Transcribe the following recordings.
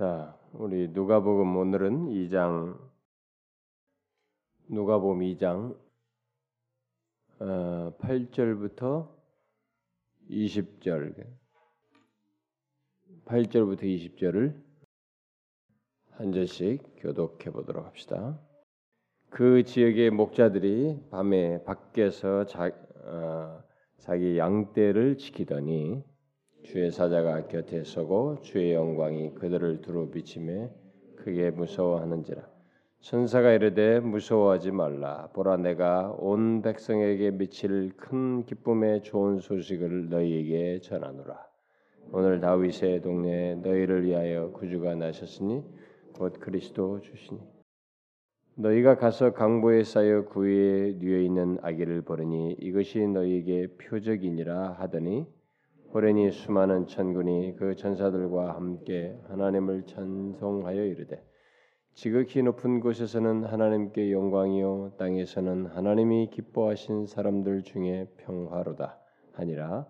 자, 우리 누가복음 오늘은 2장 누가복음 2장 어, 8절부터 20절 8절부터 20절을 한 절씩 교독해 보도록 합시다. 그 지역의 목자들이 밤에 밖에서 자, 어, 자기 양떼를 지키더니 주의 사자가 곁에 서고 주의 영광이 그들을 두루 비침에 크게 무서워하는지라. 천사가 이르되 무서워하지 말라. 보라 내가 온 백성에게 미칠 큰 기쁨의 좋은 소식을 너희에게 전하노라. 오늘 다윗의 동네에 너희를 위하여 구주가 나셨으니 곧 그리스도 주시니. 너희가 가서 강보에 쌓여 구유에 뉘어 있는 아기를 보르니 이것이 너희에게 표적이니라 하더니 호련히 수많은 천군이 그 전사들과 함께 하나님을 찬송하여 이르되 지극히 높은 곳에서는 하나님께 영광이요 땅에서는 하나님이 기뻐하신 사람들 중에 평화로다 하니라.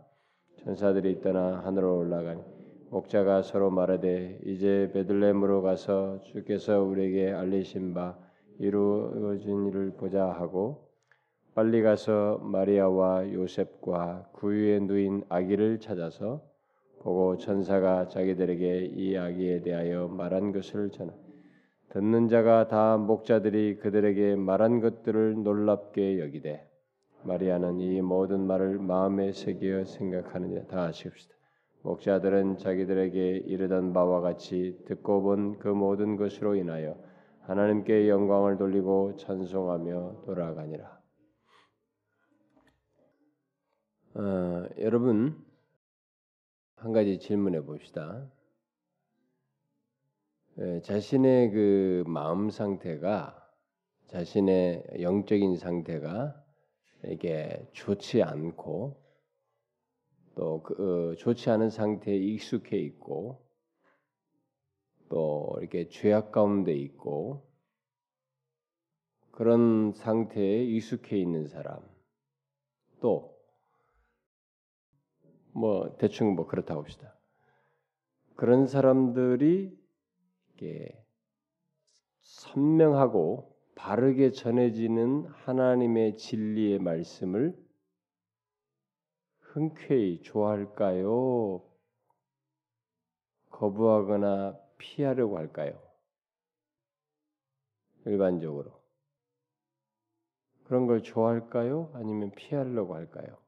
천사들이 떠나 하늘로 올라가니 목자가 서로 말하되 이제 베들레헴으로 가서 주께서 우리에게 알리신 바 이루어진 일을 보자 하고 빨리 가서 마리아와 요셉과 구유에 누인 아기를 찾아서 보고 천사가 자기들에게 이 아기에 대하여 말한 것을 전하. 듣는 자가 다 목자들이 그들에게 말한 것들을 놀랍게 여기되 마리아는 이 모든 말을 마음에 새겨 생각하느냐 다 아십시다. 목자들은 자기들에게 이르던 바와 같이 듣고 본 그 모든 것으로 인하여 하나님께 영광을 돌리고 찬송하며 돌아가니라. 어, 여러분 한 가지 질문해 봅시다. 에, 자신의 그 마음 상태가 자신의 영적인 상태가 이게 좋지 않고 또 그, 어, 좋지 않은 상태에 익숙해 있고 또 이렇게 죄악 가운데 있고 그런 상태에 익숙해 있는 사람 또 뭐 대충 뭐 그렇다고 합시다. 그런 사람들이 선명하고 바르게 전해지는 하나님의 진리의 말씀을 흔쾌히 좋아할까요? 거부하거나 피하려고 할까요? 일반적으로 그런 걸 좋아할까요? 아니면 피하려고 할까요?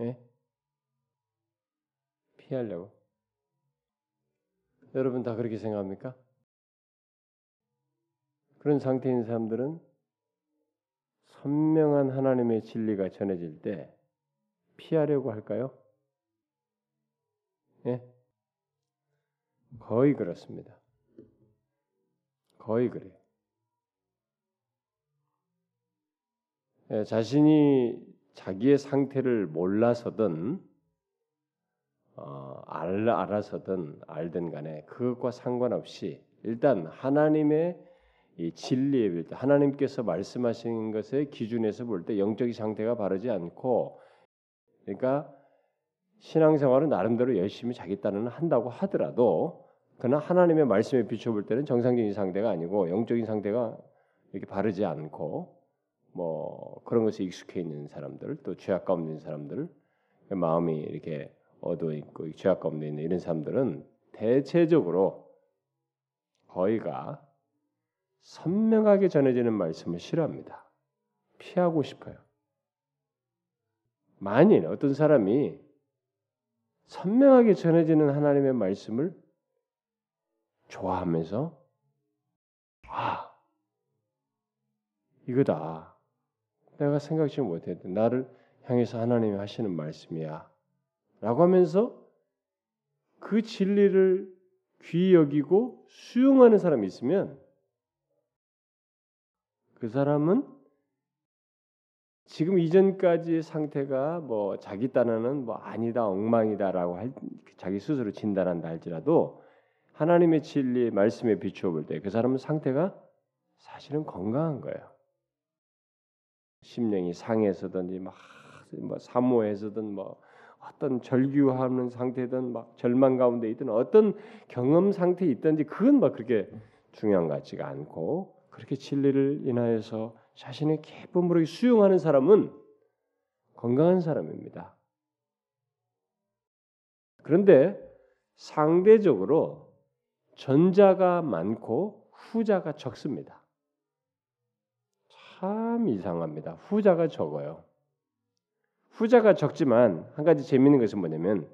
예? 피하려고. 여러분 다 그렇게 생각합니까? 그런 상태인 사람들은 선명한 하나님의 진리가 전해질 때 피하려고 할까요? 예? 거의 그렇습니다. 거의 그래요. 예, 자신이 자기의 상태를 몰라서든 어, 알, 알아서든 알든 간에 그것과 상관없이 일단 하나님의 이 진리에 하나님께서 말씀하신 것의 기준에서 볼 때 영적인 상태가 바르지 않고 그러니까 신앙생활은 나름대로 열심히 자기 딴은 한다고 하더라도 그러나 하나님의 말씀에 비춰볼 때는 정상적인 상태가 아니고 영적인 상태가 이렇게 바르지 않고 뭐 그런 것에 익숙해 있는 사람들 또 죄악 가운데 있는 사람들 마음이 이렇게 어두워 있고 죄악 가운데 있는 이런 사람들은 대체적으로 거의가 선명하게 전해지는 말씀을 싫어합니다. 피하고 싶어요. 만일 어떤 사람이 선명하게 전해지는 하나님의 말씀을 좋아하면서 아 이거다 내가 생각지 못했던 나를 향해서 하나님이 하시는 말씀이야. 라고 하면서 그 진리를 귀히 여기고 수용하는 사람이 있으면 그 사람은 지금 이전까지의 상태가 뭐 자기 딴에는 뭐 아니다 엉망이다라고 할, 자기 스스로 진단한다 할지라도 하나님의 진리 말씀에 비추어 볼 때 그 사람은 상태가 사실은 건강한 거예요. 심령이 상해서든지 막뭐 사모해서든 뭐 어떤 절규하는 상태든 막 절망 가운데 있든 어떤 경험 상태에 있든지 그건 막 그렇게 중요한 것 같지가 않고 그렇게 진리를 인하여서 자신의 기쁨으로 수용하는 사람은 건강한 사람입니다. 그런데 상대적으로 전자가 많고 후자가 적습니다. 참 이상합니다. 후자가 적어요. 후자가 적지만 한 가지 재미있는 것은 뭐냐면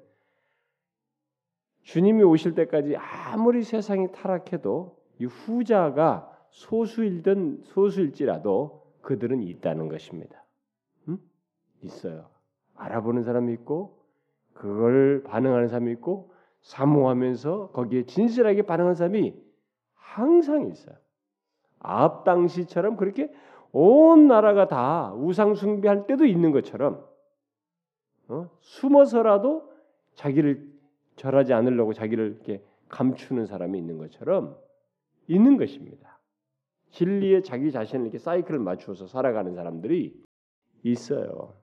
주님이 오실 때까지 아무리 세상이 타락해도 이 후자가 소수일든 소수일지라도 그들은 있다는 것입니다. 음? 있어요. 알아보는 사람이 있고 그걸 반응하는 사람이 있고 사모하면서 거기에 진실하게 반응하는 사람이 항상 있어요. 아합 당시처럼 그렇게 온 나라가 다 우상 숭배할 때도 있는 것처럼 어? 숨어서라도 자기를 절하지 않으려고 자기를 이렇게 감추는 사람이 있는 것처럼 있는 것입니다. 진리에 자기 자신을 이렇게 사이클을 맞추어서 살아가는 사람들이 있어요.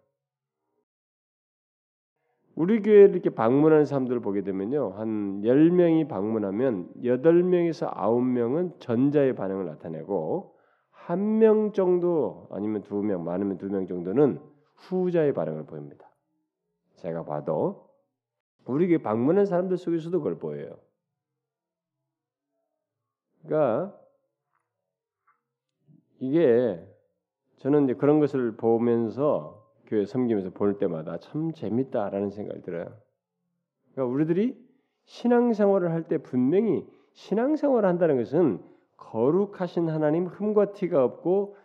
우리 교회를 이렇게 방문하는 사람들을 보게 되면요. 한 10명이 방문하면 8명에서 9명은 전자의 반응을 나타내고 한 명 정도 아니면 두 명, 많으면 두 명 정도는 후자의 반응을 보입니다. 제가 봐도 우리 교회 방문한 사람들 속에서도 그걸 보여요. 그러니까 이게 저는 이제 그런 것을 보면서 교회 섬기면서 볼 때마다 참 재밌다라는 생각이 들어요. 그러니까 우리들이 신앙생활을 할 때 분명히 신앙생활을 한다는 것은 거룩하신 하나님 흠과 티가 없고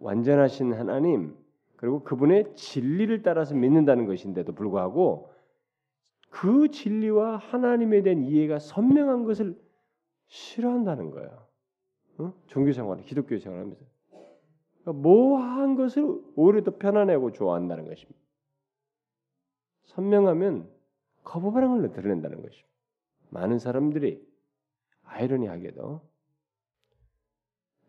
완전하신 하나님 그리고 그분의 진리를 따라서 믿는다는 것인데도 불구하고 그 진리와 하나님에 대한 이해가 선명한 것을 싫어한다는 거예요. 어? 종교 생활, 기독교 생활하면서 그러니까 모호한 것을 오히려 더 편안하고 좋아한다는 것입니다. 선명하면 거부 반응을 드러낸다는 것입니다. 많은 사람들이 아이러니하게도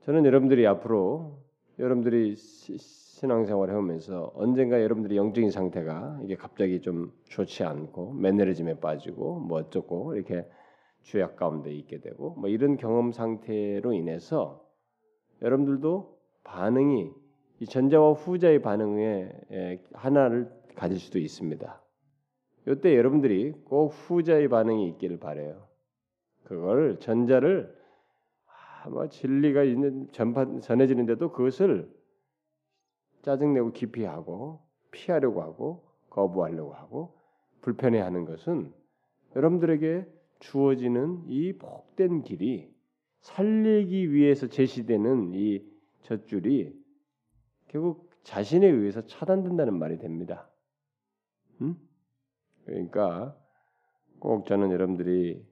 저는 여러분들이 앞으로 여러분들이 신앙생활을 해오면서 언젠가 여러분들이 영적인 상태가 이게 갑자기 좀 좋지 않고 매너리즘에 빠지고 뭐 어쩌고 이렇게 죄악 가운데 있게 되고 뭐 이런 경험 상태로 인해서 여러분들도 반응이 이 전자와 후자의 반응에 하나를 가질 수도 있습니다. 이때 여러분들이 꼭 후자의 반응이 있기를 바래요. 그걸 전자를 아, 뭐 진리가 있는 전파 전해지는데도 그것을 짜증내고 기피하고 피하려고 하고 거부하려고 하고 불편해하는 것은 여러분들에게 주어지는 이 복된 길이 살리기 위해서 제시되는 이 젖줄이 결국 자신에 의해서 차단된다는 말이 됩니다. 음? 그러니까 꼭 저는 여러분들이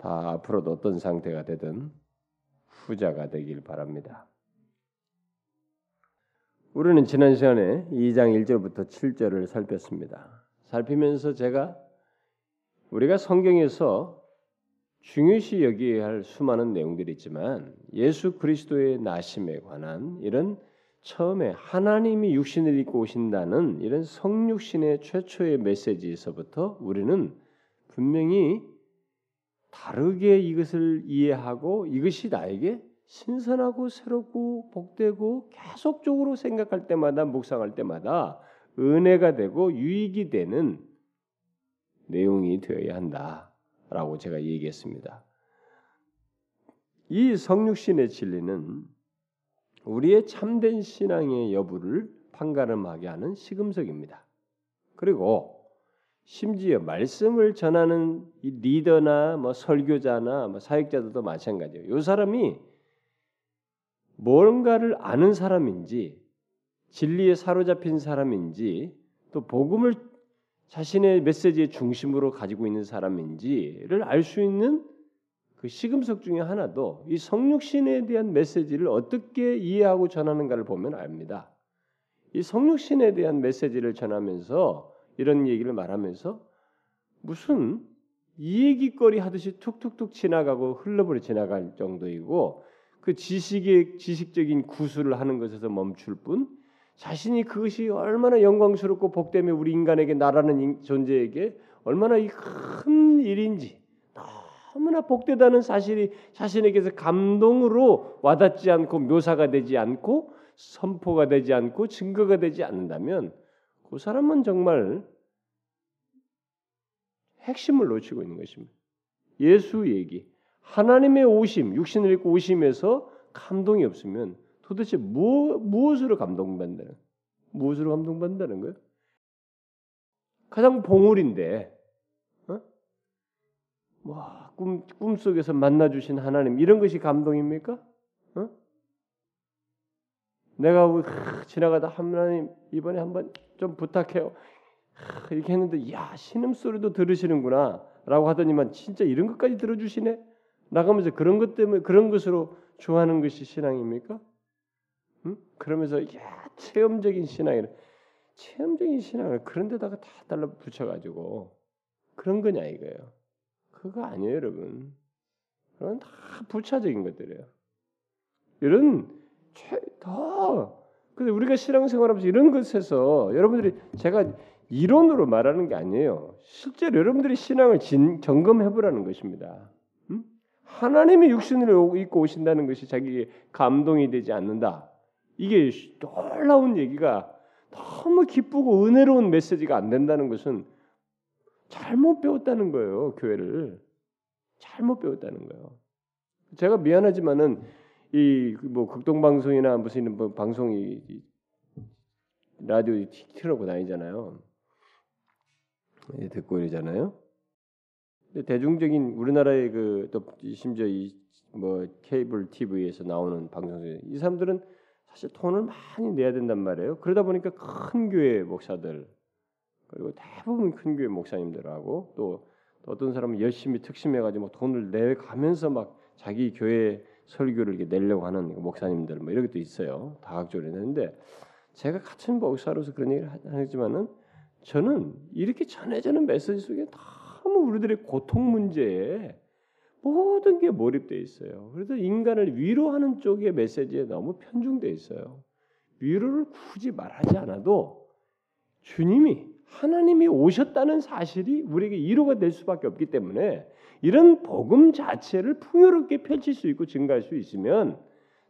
다 앞으로도 어떤 상태가 되든 후자가 되길 바랍니다. 우리는 지난 시간에 2장 1절부터 7절을 살폈습니다. 살피면서 제가 우리가 성경에서 중요시 여기야 할 수많은 내용들이 있지만 예수 그리스도의 나심에 관한 이런 처음에 하나님이 육신을 입고 오신다는 이런 성육신의 최초의 메시지에서부터 우리는 분명히 다르게 이것을 이해하고 이것이 나에게 신선하고 새롭고 복되고 계속적으로 생각할 때마다 묵상할 때마다 은혜가 되고 유익이 되는 내용이 되어야 한다라고 제가 얘기했습니다. 이 성육신의 진리는 우리의 참된 신앙의 여부를 판가름하게 하는 시금석입니다. 그리고 심지어 말씀을 전하는 리더나 뭐 설교자나 뭐 사역자들도 마찬가지예요. 이 사람이 뭔가를 아는 사람인지 진리에 사로잡힌 사람인지 또 복음을 자신의 메시지의 중심으로 가지고 있는 사람인지를 알 수 있는 그 시금석 중에 하나도 이 성육신에 대한 메시지를 어떻게 이해하고 전하는가를 보면 압니다. 이 성육신에 대한 메시지를 전하면서 이런 얘기를 말하면서 무슨 이야기거리 하듯이 툭툭툭 지나가고 흘러버려 지나갈 정도이고 그 지식의 지식적인 구술을 하는 것에서 멈출 뿐 자신이 그것이 얼마나 영광스럽고 복되며 우리 인간에게 나라는 존재에게 얼마나 큰 일인지 너무나 복되다는 사실이 자신에게서 감동으로 와닿지 않고 묘사가 되지 않고 선포가 되지 않고 증거가 되지 않는다면 그 사람은 정말 핵심을 놓치고 있는 것입니다. 예수 얘기, 하나님의 오심, 육신을 입고 오심에서 감동이 없으면 도대체 무, 무엇으로 감동받는 무엇으로 감동받는다는 거예요? 가장 봉우리인데, 어? 와, 꿈, 꿈속에서 만나주신 하나님, 이런 것이 감동입니까? 어? 내가 하, 지나가다 하나님, 이번에 한번 좀 부탁해요. 하, 이렇게 했는데, 야, 신음소리도 들으시는구나. 라고 하더니만, 진짜 이런 것까지 들어주시네? 나가면서 그런 것 때문에, 그런 것으로 좋아하는 것이 신앙입니까? 응? 그러면서, 야, 체험적인 신앙이래. 체험적인 신앙을 그런 데다가 다 달라 붙여가지고, 그런 거냐, 이거예요. 그거 아니에요, 여러분. 그건 다 부차적인 것들이에요. 이런 더 근데 우리가 신앙생활하면서 이런 것에서 여러분들이 제가 이론으로 말하는 게 아니에요. 실제로 여러분들이 신앙을 진, 점검해 보라는 것입니다. 음? 하나님이 육신을 입고 오신다는 것이 자기에게 감동이 되지 않는다. 이게 놀라운 얘기가 너무 기쁘고 은혜로운 메시지가 안 된다는 것은 잘못 배웠다는 거예요. 교회를 잘못 배웠다는 거예요. 제가 미안하지만은 이 뭐 극동 방송이나 무슨 뭐 방송이 라디오 틀어고 다니잖아요. 듣고 이러잖아요. 근데 대중적인 우리나라의 그 또 심지어 이 뭐 케이블 TV에서 나오는 방송들 이 사람들은 사실 돈을 많이 내야 된단 말이에요. 그러다 보니까 큰 교회 목사들 그리고 대부분 큰 교회 목사님들하고 또, 또 어떤 사람은 열심히 특심해가지고 돈을 내가면서 막 자기 교회 설교를 이렇게 내려고 하는 목사님들 뭐 이런 것도 있어요. 다각적으로 했는데 제가 같은 목사로서 그런 얘기를 하지만은 저는 이렇게 전해지는 메시지 속에 너무 우리들의 고통 문제에 모든 게 몰입돼 있어요. 그래서 인간을 위로하는 쪽의 메시지에 너무 편중돼 있어요. 위로를 굳이 말하지 않아도 주님이 하나님이 오셨다는 사실이 우리에게 위로가 될 수밖에 없기 때문에 이런 복음 자체를 풍요롭게 펼칠 수 있고 증가할 수 있으면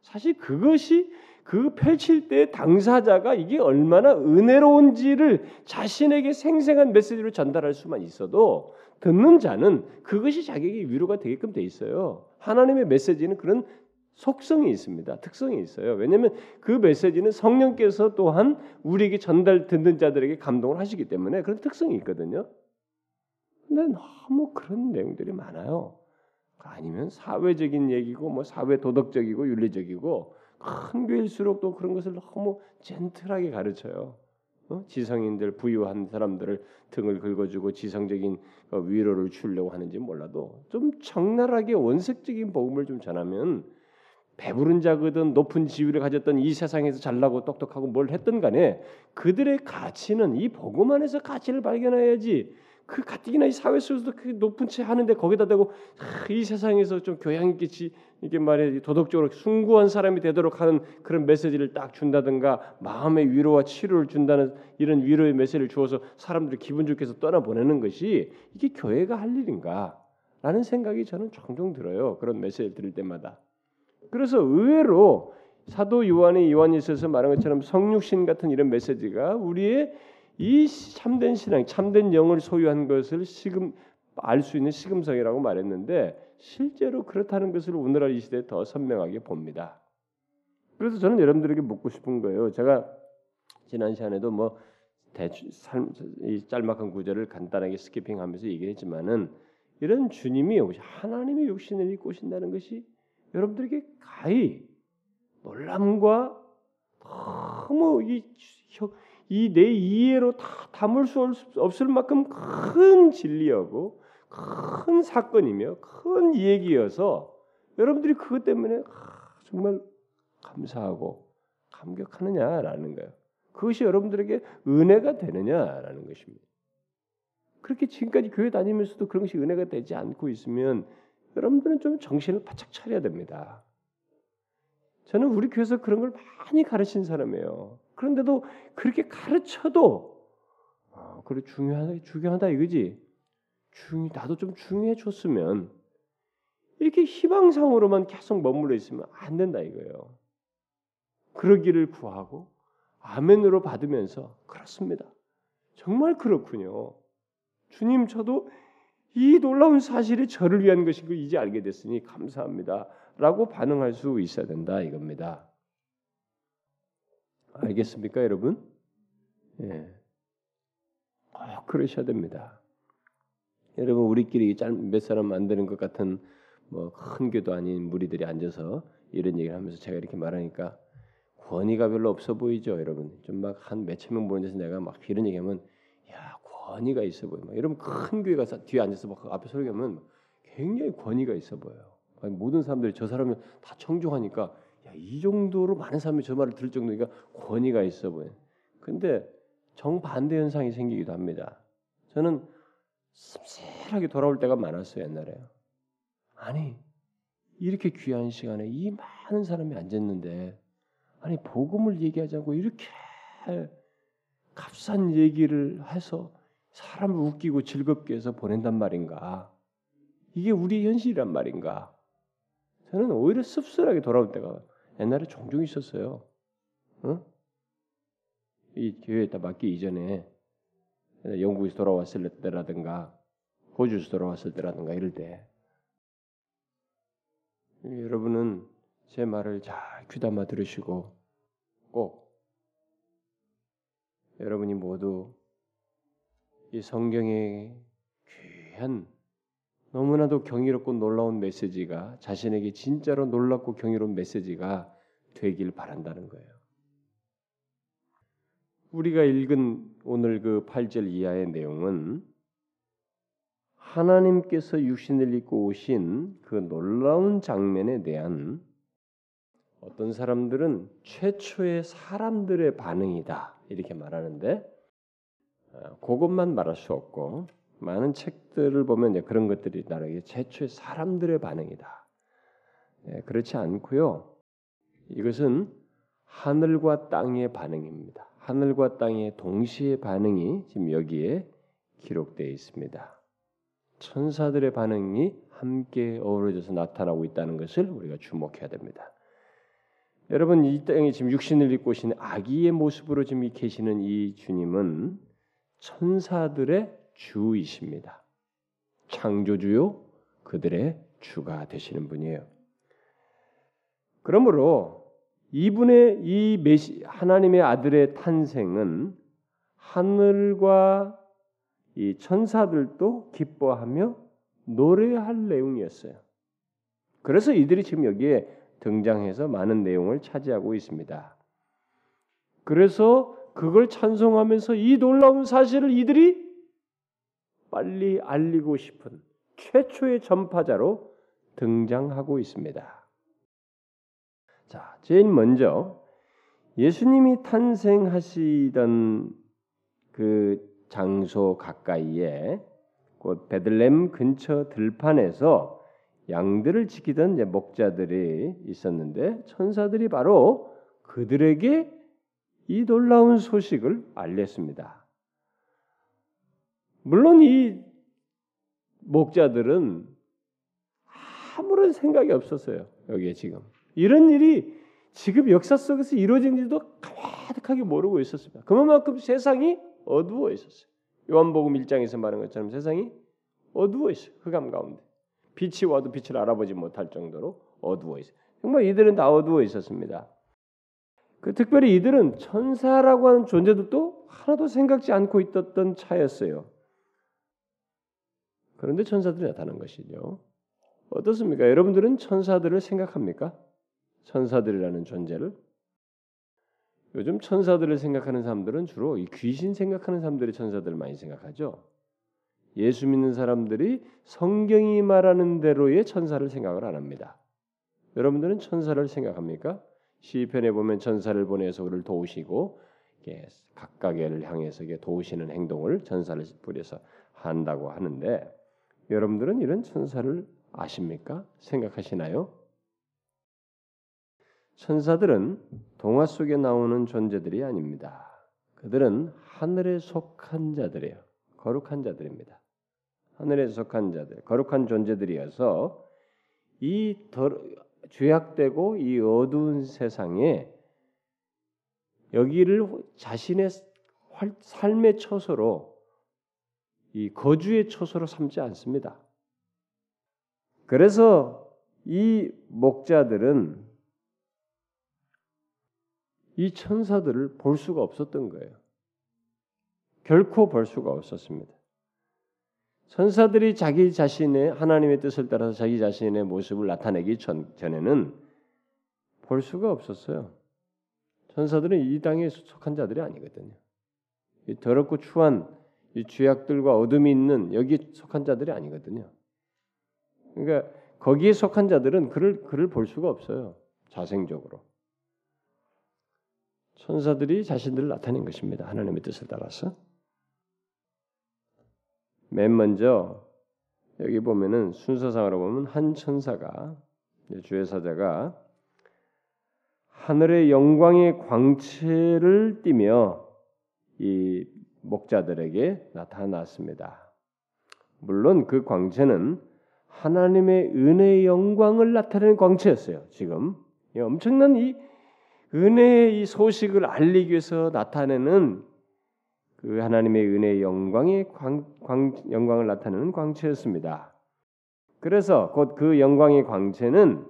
사실 그것이 그 펼칠 때 당사자가 이게 얼마나 은혜로운지를 자신에게 생생한 메시지로 전달할 수만 있어도 듣는 자는 그것이 자기에게 위로가 되게끔 돼 있어요. 하나님의 메시지는 그런 속성이 있습니다. 특성이 있어요. 왜냐하면 그 메시지는 성령께서 또한 우리에게 전달 듣는 자들에게 감동을 하시기 때문에 그런 특성이 있거든요. 근데 너무 그런 내용들이 많아요. 아니면 사회적인 얘기고 뭐 사회 도덕적이고 윤리적이고 큰 교회일수록 또 그런 것을 너무 젠틀하게 가르쳐요. 어? 지성인들 부유한 사람들을 등을 긁어주고 지성적인 어, 위로를 주려고 하는지 몰라도 좀 적나라하게 원색적인 복음을 좀 전하면 배부른 자거든 높은 지위를 가졌던 이 세상에서 잘나고 똑똑하고 뭘 했던 간에 그들의 가치는 이 복음 안에서 가치를 발견해야지 그 가뜩이나 이 사회 속에서도 그 높은 채 하는데 거기다 대고 이 세상에서 좀 교양 있게 이게 말해 도덕적으로 숭고한 사람이 되도록 하는 그런 메시지를 딱 준다든가 마음의 위로와 치료를 준다는 이런 위로의 메시지를 주어서 사람들이 기분 좋게 해서 떠나 보내는 것이 이게 교회가 할 일인가 라는 생각이 저는 종종 들어요. 그런 메시지를 들을 때마다. 그래서 의외로 사도 요한이 요한일서에서 말한 것처럼 성육신 같은 이런 메시지가 우리의 이 참된 신앙, 참된 영을 소유한 것을 지금 알 수 있는 시금성이라고 말했는데 실제로 그렇다는 것을 오늘날 이 시대에 더 선명하게 봅니다. 그래서 저는 여러분들에게 묻고 싶은 거예요. 제가 지난 시간에도 뭐 대충 삶, 이 짤막한 구절을 간단하게 스키핑하면서 얘기했지만은 이런 주님이 하나님의 육신을 입고 오신다는 것이 여러분들에게 가히 놀람과 너무 이 내 이해로 다 담을 수 없을 만큼 큰 진리하고 큰 사건이며 큰 얘기여서 여러분들이 그것 때문에 정말 감사하고 감격하느냐라는 거예요. 그것이 여러분들에게 은혜가 되느냐라는 것입니다. 그렇게 지금까지 교회 다니면서도 그런 것이 은혜가 되지 않고 있으면 여러분들은 좀 정신을 바짝 차려야 됩니다. 저는 우리 교회에서 그런 걸 많이 가르친 사람이에요. 그런데도 그렇게 가르쳐도 어, 그래 중요하다 중요하다 이거지. 중 나도 좀 중요해 줬으면 이렇게 희망상으로만 계속 머물러 있으면 안 된다 이거예요. 그러기를 구하고 아멘으로 받으면서 그렇습니다. 정말 그렇군요. 주님 저도 이 놀라운 사실이 저를 위한 것이고 이제 알게 됐으니 감사합니다 라고 반응할 수 있어야 된다 이겁니다. 알겠습니까, 여러분? 예. 꼭 그러셔야 됩니다. 여러분 우리끼리 몇 사람 만드는 것 같은 뭐 큰 교도 아닌 무리들이 앉아서 이런 얘기를 하면서 제가 이렇게 말하니까 권위가 별로 없어 보이죠, 여러분. 좀 막 한 몇천 명 보는 데서 내가 막 이런 얘기하면 야 권위가 있어 보여. 막 이러면 큰 교회 가서 뒤에 앉아서 막 앞에 설교하면 굉장히 권위가 있어 보여요. 모든 사람들이 저 사람을 다 청중하니까 야, 이 정도로 많은 사람이 저 말을 들을 정도니까 권위가 있어 보여. 근데 정반대 현상이 생기기도 합니다. 저는 씁쓸하게 돌아올 때가 많았어요 옛날에. 아니 이렇게 귀한 시간에 이 많은 사람이 앉았는데 아니 복음을 얘기하자고 이렇게 값싼 얘기를 해서 사람을 웃기고 즐겁게 해서 보낸단 말인가? 이게 우리 현실이란 말인가? 저는 오히려 씁쓸하게 돌아올 때가 옛날에 종종 있었어요. 어? 이 교회에다 맡기 이전에 영국에서 돌아왔을 때라든가 호주에서 돌아왔을 때라든가 이럴 때 여러분은 제 말을 잘 귀담아 들으시고 꼭 여러분이 모두 이 성경의 귀한 너무나도 경이롭고 놀라운 메시지가 자신에게 진짜로 놀랍고 경이로운 메시지가 되길 바란다는 거예요. 우리가 읽은 오늘 그 8절 이하의 내용은 하나님께서 육신을 입고 오신 그 놀라운 장면에 대한 어떤 사람들은 최초의 사람들의 반응이다 이렇게 말하는데 어, 그것만 말할 수 없고 많은 책들을 보면 그런 것들이 나라게 최초의 사람들의 반응이다. 예, 그렇지 않고요. 이것은 하늘과 땅의 반응입니다. 하늘과 땅의 동시에 반응이 지금 여기에 기록되어 있습니다. 천사들의 반응이 함께 어우러져서 나타나고 있다는 것을 우리가 주목해야 됩니다. 여러분 이 땅에 지금 육신을 입고 오신 아기의 모습으로 지금 계시는 이 주님은 천사들의 주이십니다. 창조주요 그들의 주가 되시는 분이에요. 그러므로 이분의 이 메시 하나님의 아들의 탄생은 하늘과 이 천사들도 기뻐하며 노래할 내용이었어요. 그래서 이들이 지금 여기에 등장해서 많은 내용을 차지하고 있습니다. 그래서 그걸 찬송하면서 이 놀라운 사실을 이들이 빨리 알리고 싶은 최초의 전파자로 등장하고 있습니다. 자, 제일 먼저 예수님이 탄생하시던 그 장소 가까이에 곧 베들렘 근처 들판에서 양들을 지키던 목자들이 있었는데 천사들이 바로 그들에게 이 놀라운 소식을 알렸습니다. 물론 이 목자들은 아무런 생각이 없었어요. 여기에 지금 이런 일이 지금 역사 속에서 이루어진지도 가득하게 모르고 있었습니다. 그만큼 세상이 어두워 있었어요. 요한복음 1장에서 말한 것처럼 세상이 어두워 있어요. 흑암 가운데. 빛이 와도 빛을 알아보지 못할 정도로 어두워 있어요. 정말 이들은 다 어두워 있었습니다. 그 특별히 이들은 천사라고 하는 존재들도 하나도 생각지 않고 있었던 차였어요. 그런데 천사들이 나타난 것이죠. 어떻습니까? 여러분들은 천사들을 생각합니까? 천사들이라는 존재를 요즘 천사들을 생각하는 사람들은 주로 이 귀신 생각하는 사람들이 천사들을 많이 생각하죠. 예수 믿는 사람들이 성경이 말하는 대로의 천사를 생각을 안 합니다. 여러분들은 천사를 생각합니까? 시편에 보면 천사를 보내서 그를 도우시고 각각을 향해서 도우시는 행동을 천사를 뿌려서 한다고 하는데 여러분들은 이런 천사를 아십니까? 생각하시나요? 천사들은 동화 속에 나오는 존재들이 아닙니다. 그들은 하늘에 속한 자들이에요. 거룩한 자들입니다. 하늘에 속한 자들, 거룩한 존재들이어서 이 죄악되고 이 어두운 세상에 여기를 자신의 삶의 처소로 이 거주의 처소로 삼지 않습니다. 그래서 이 목자들은 이 천사들을 볼 수가 없었던 거예요. 결코 볼 수가 없었습니다. 천사들이 자기 자신의 하나님의 뜻을 따라서 자기 자신의 모습을 나타내기 전, 전에는 볼 수가 없었어요. 천사들은 이 땅에 속한 자들이 아니거든요. 이 더럽고 추한 이 죄악들과 어둠이 있는 여기 속한 자들이 아니거든요. 그러니까 거기에 속한 자들은 그를 그를 볼 수가 없어요. 자생적으로. 천사들이 자신들을 나타낸 것입니다. 하나님의 뜻을 따라서. 맨 먼저 여기 보면은 순서상으로 보면 한 천사가 주의 사자가 하늘의 영광의 광채를 띠며 이 목자들에게 나타났습니다. 물론 그 광채는 하나님의 은혜의 영광을 나타내는 광채였어요. 지금 엄청난 이 은혜의 이 소식을 알리기 위해서 나타내는 그 하나님의 은혜의 영광의 광, 광, 영광을 나타내는 광채였습니다. 그래서 곧 그 영광의 광채는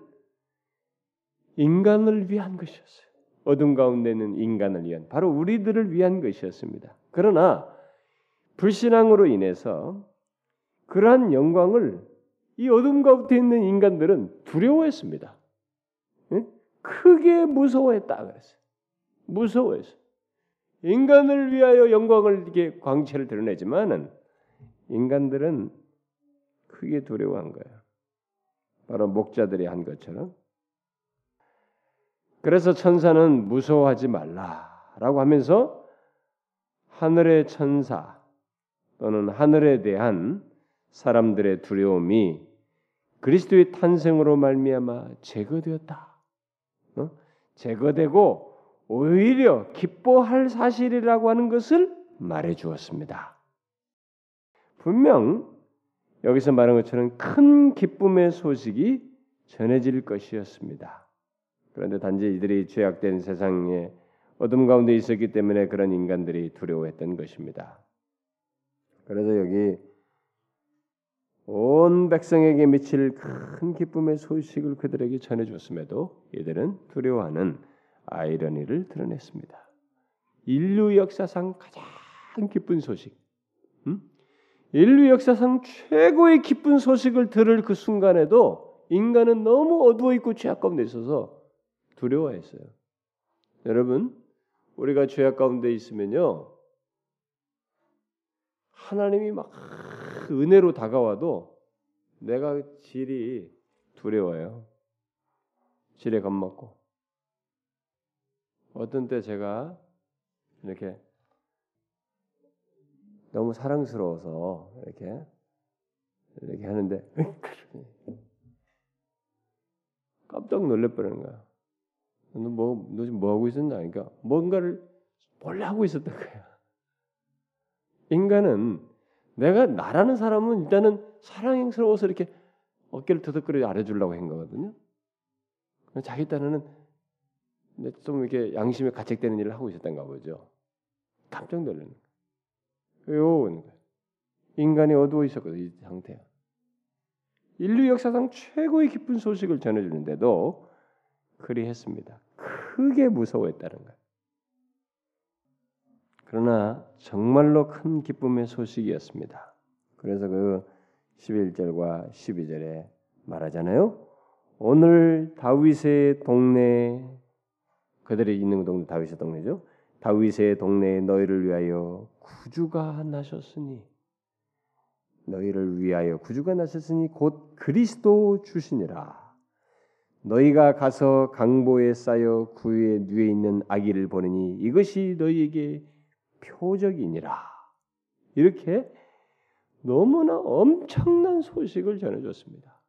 인간을 위한 것이었어요. 어둠 가운데 있는 인간을 위한 바로 우리들을 위한 것이었습니다. 그러나 불신앙으로 인해서 그러한 영광을 이 어둠 가운데 있는 인간들은 두려워했습니다. 크게 무서워했다 그랬어요. 무서워했어요. 인간을 위하여 영광을 이게 광채를 드러내지만은 인간들은 크게 두려워한 거예요. 바로 목자들이 한 것처럼. 그래서 천사는 무서워하지 말라라고 하면서 하늘의 천사 또는 하늘에 대한 사람들의 두려움이 그리스도의 탄생으로 말미암아 제거되었다. 어? 제거되고 오히려 기뻐할 사실이라고 하는 것을 말해 주었습니다. 분명 여기서 말한 것처럼 큰 기쁨의 소식이 전해질 것이었습니다. 그런데 단지 이들이 죄악된 세상에 어둠 가운데 있었기 때문에 그런 인간들이 두려워했던 것입니다. 그래서 여기 온 백성에게 미칠 큰 기쁨의 소식을 그들에게 전해줬음에도 이들은 두려워하는 아이러니를 드러냈습니다. 인류 역사상 가장 기쁜 소식, 음? 인류 역사상 최고의 기쁜 소식을 들을 그 순간에도 인간은 너무 어두워 있고 죄악 가운데 있어서 두려워했어요. 여러분, 우리가 죄악 가운데 있으면요, 하나님이 막 은혜로 다가와도 내가 질이 두려워요. 질에 겁먹고. 어떤 때 제가 이렇게 너무 사랑스러워서 이렇게 이렇게 하는데 깜짝 놀래버리는 거야. 너 뭐, 너 지금 뭐 하고 있었나? 그러니까 뭔가를 몰래 하고 있었던 거야. 인간은 내가 나라는 사람은 일단은 사랑스러워서 이렇게 어깨를 터득거려 알아주려고 한 거거든요. 자기 딴에는 좀 이렇게 양심에 가책되는 일을 하고 있었던가 보죠. 깜짝 놀라는 거예요. 인간이 어두워 있었거든 이 상태야. 인류 역사상 최고의 기쁜 소식을 전해주는데도 그리 했습니다. 크게 무서워했다는 거예요. 그러나 정말로 큰 기쁨의 소식이었습니다. 그래서 그 11절과 12절에 말하잖아요. 오늘 다윗의 동네 그들이 있는 동네 다윗의 동네죠. 다윗의 동네에 너희를 위하여 구주가 나셨으니 너희를 위하여 구주가 나셨으니 곧 그리스도 주시니라. 너희가 가서 강보에 쌓여 구유에 누에 있는 아기를 보느니 이것이 너희에게 표적이니라. 이렇게 너무나 엄청난 소식을 전해줬습니다.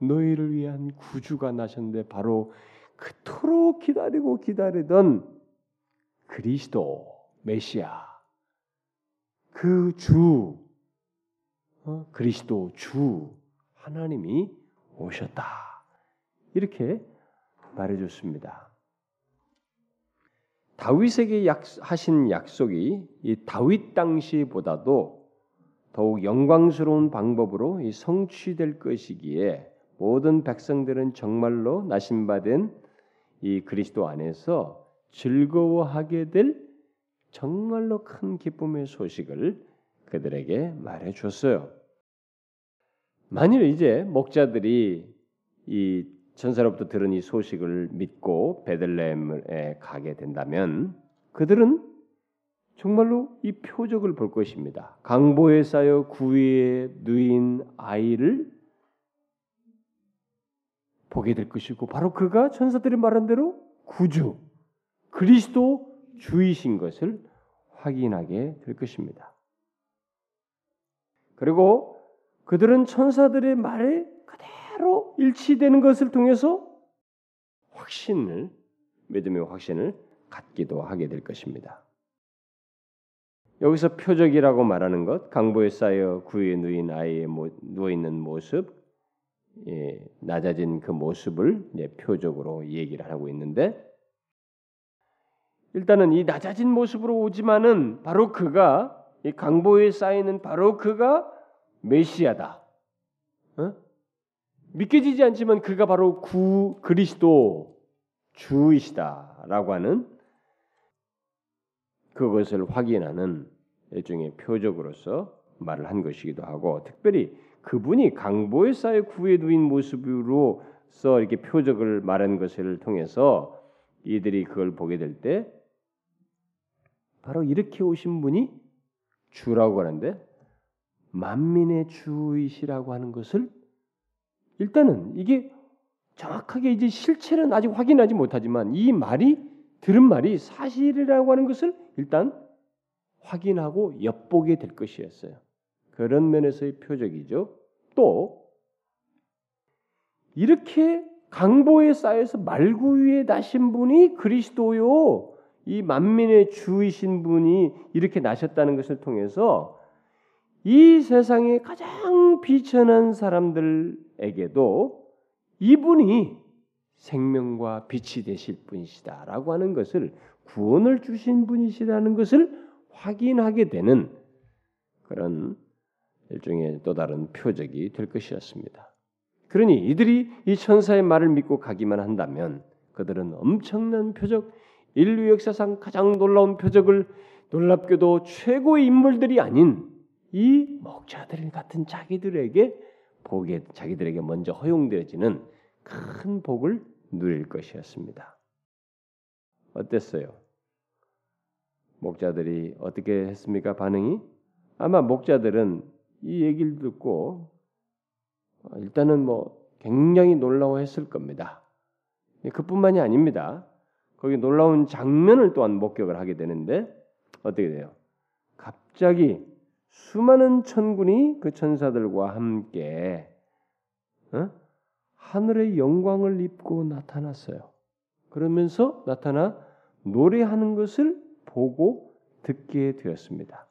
너희를 위한 구주가 나셨는데 바로 그토록 기다리고 기다리던 그리스도 메시아 그 주, 어? 그리스도 주 하나님이 오셨다. 이렇게 말해줬습니다. 다윗에게 약, 하신 약속이 이 다윗 당시보다도 더욱 영광스러운 방법으로 이 성취될 것이기에 모든 백성들은 정말로 나신받은 이 그리스도 안에서 즐거워하게 될 정말로 큰 기쁨의 소식을 그들에게 말해 줬어요. 만일 이제 목자들이 이 천사로부터 들은 이 소식을 믿고 베들레헴에 가게 된다면 그들은 정말로 이 표적을 볼 것입니다. 강보에 쌓여 구위에 누인 아이를 보게 될 것이고 바로 그가 천사들이 말한 대로 구주 그리스도 주이신 것을 확인하게 될 것입니다. 그리고 그들은 천사들의 말에 그대로 일치되는 것을 통해서 확신을 믿음의 확신을 갖기도 하게 될 것입니다. 여기서 표적이라고 말하는 것, 강보에 쌓여 구에 누인 아이의 누워 있는 모습, 예, 낮아진 그 모습을 표적으로 얘기를 하고 있는데 일단은 이 낮아진 모습으로 오지만은 바로 그가 이 강보에 쌓이는 바로 그가 메시아다. 어? 믿겨지지 않지만 그가 바로 구 그리스도 주이시다라고 하는 그것을 확인하는 일종의 표적으로서 말을 한 것이기도 하고 특별히 그분이 강보에 쌓여 구해 두인 모습으로서 이렇게 표적을 말한 것을 통해서 이들이 그걸 보게 될 때 바로 이렇게 오신 분이 주라고 하는데 만민의 주이시라고 하는 것을 일단은 이게 정확하게 이제 실체는 아직 확인하지 못하지만 이 말이 들은 말이 사실이라고 하는 것을 일단 확인하고 엿보게 될 것이었어요. 그런 면에서의 표적이죠. 또 이렇게 강보에 쌓여서 말구 위에 나신 분이 그리스도요. 이 만민의 주이신 분이 이렇게 나셨다는 것을 통해서 이 세상의 가장 비천한 사람들 에게도 이분이 생명과 빛이 되실 분이시다라고 하는 것을 구원을 주신 분이시라는 것을 확인하게 되는 그런 일종의 또 다른 표적이 될 것이었습니다. 그러니 이들이 이 천사의 말을 믿고 가기만 한다면 그들은 엄청난 표적, 인류 역사상 가장 놀라운 표적을 놀랍게도 최고의 인물들이 아닌 이 목자들 같은 자기들에게 복에 자기들에게 먼저 허용되어지는 큰 복을 누릴 것이었습니다. 어땠어요? 목자들이 어떻게 했습니까? 반응이 아마 목자들은 이 얘기를 듣고 일단은 뭐 굉장히 놀라워했을 겁니다. 그뿐만이 아닙니다. 거기 놀라운 장면을 또한 목격을 하게 되는데 어떻게 돼요? 갑자기 수많은 천군이 그 천사들과 함께 어? 하늘의 영광을 입고 나타났어요. 그러면서 나타나 노래하는 것을 보고 듣게 되었습니다.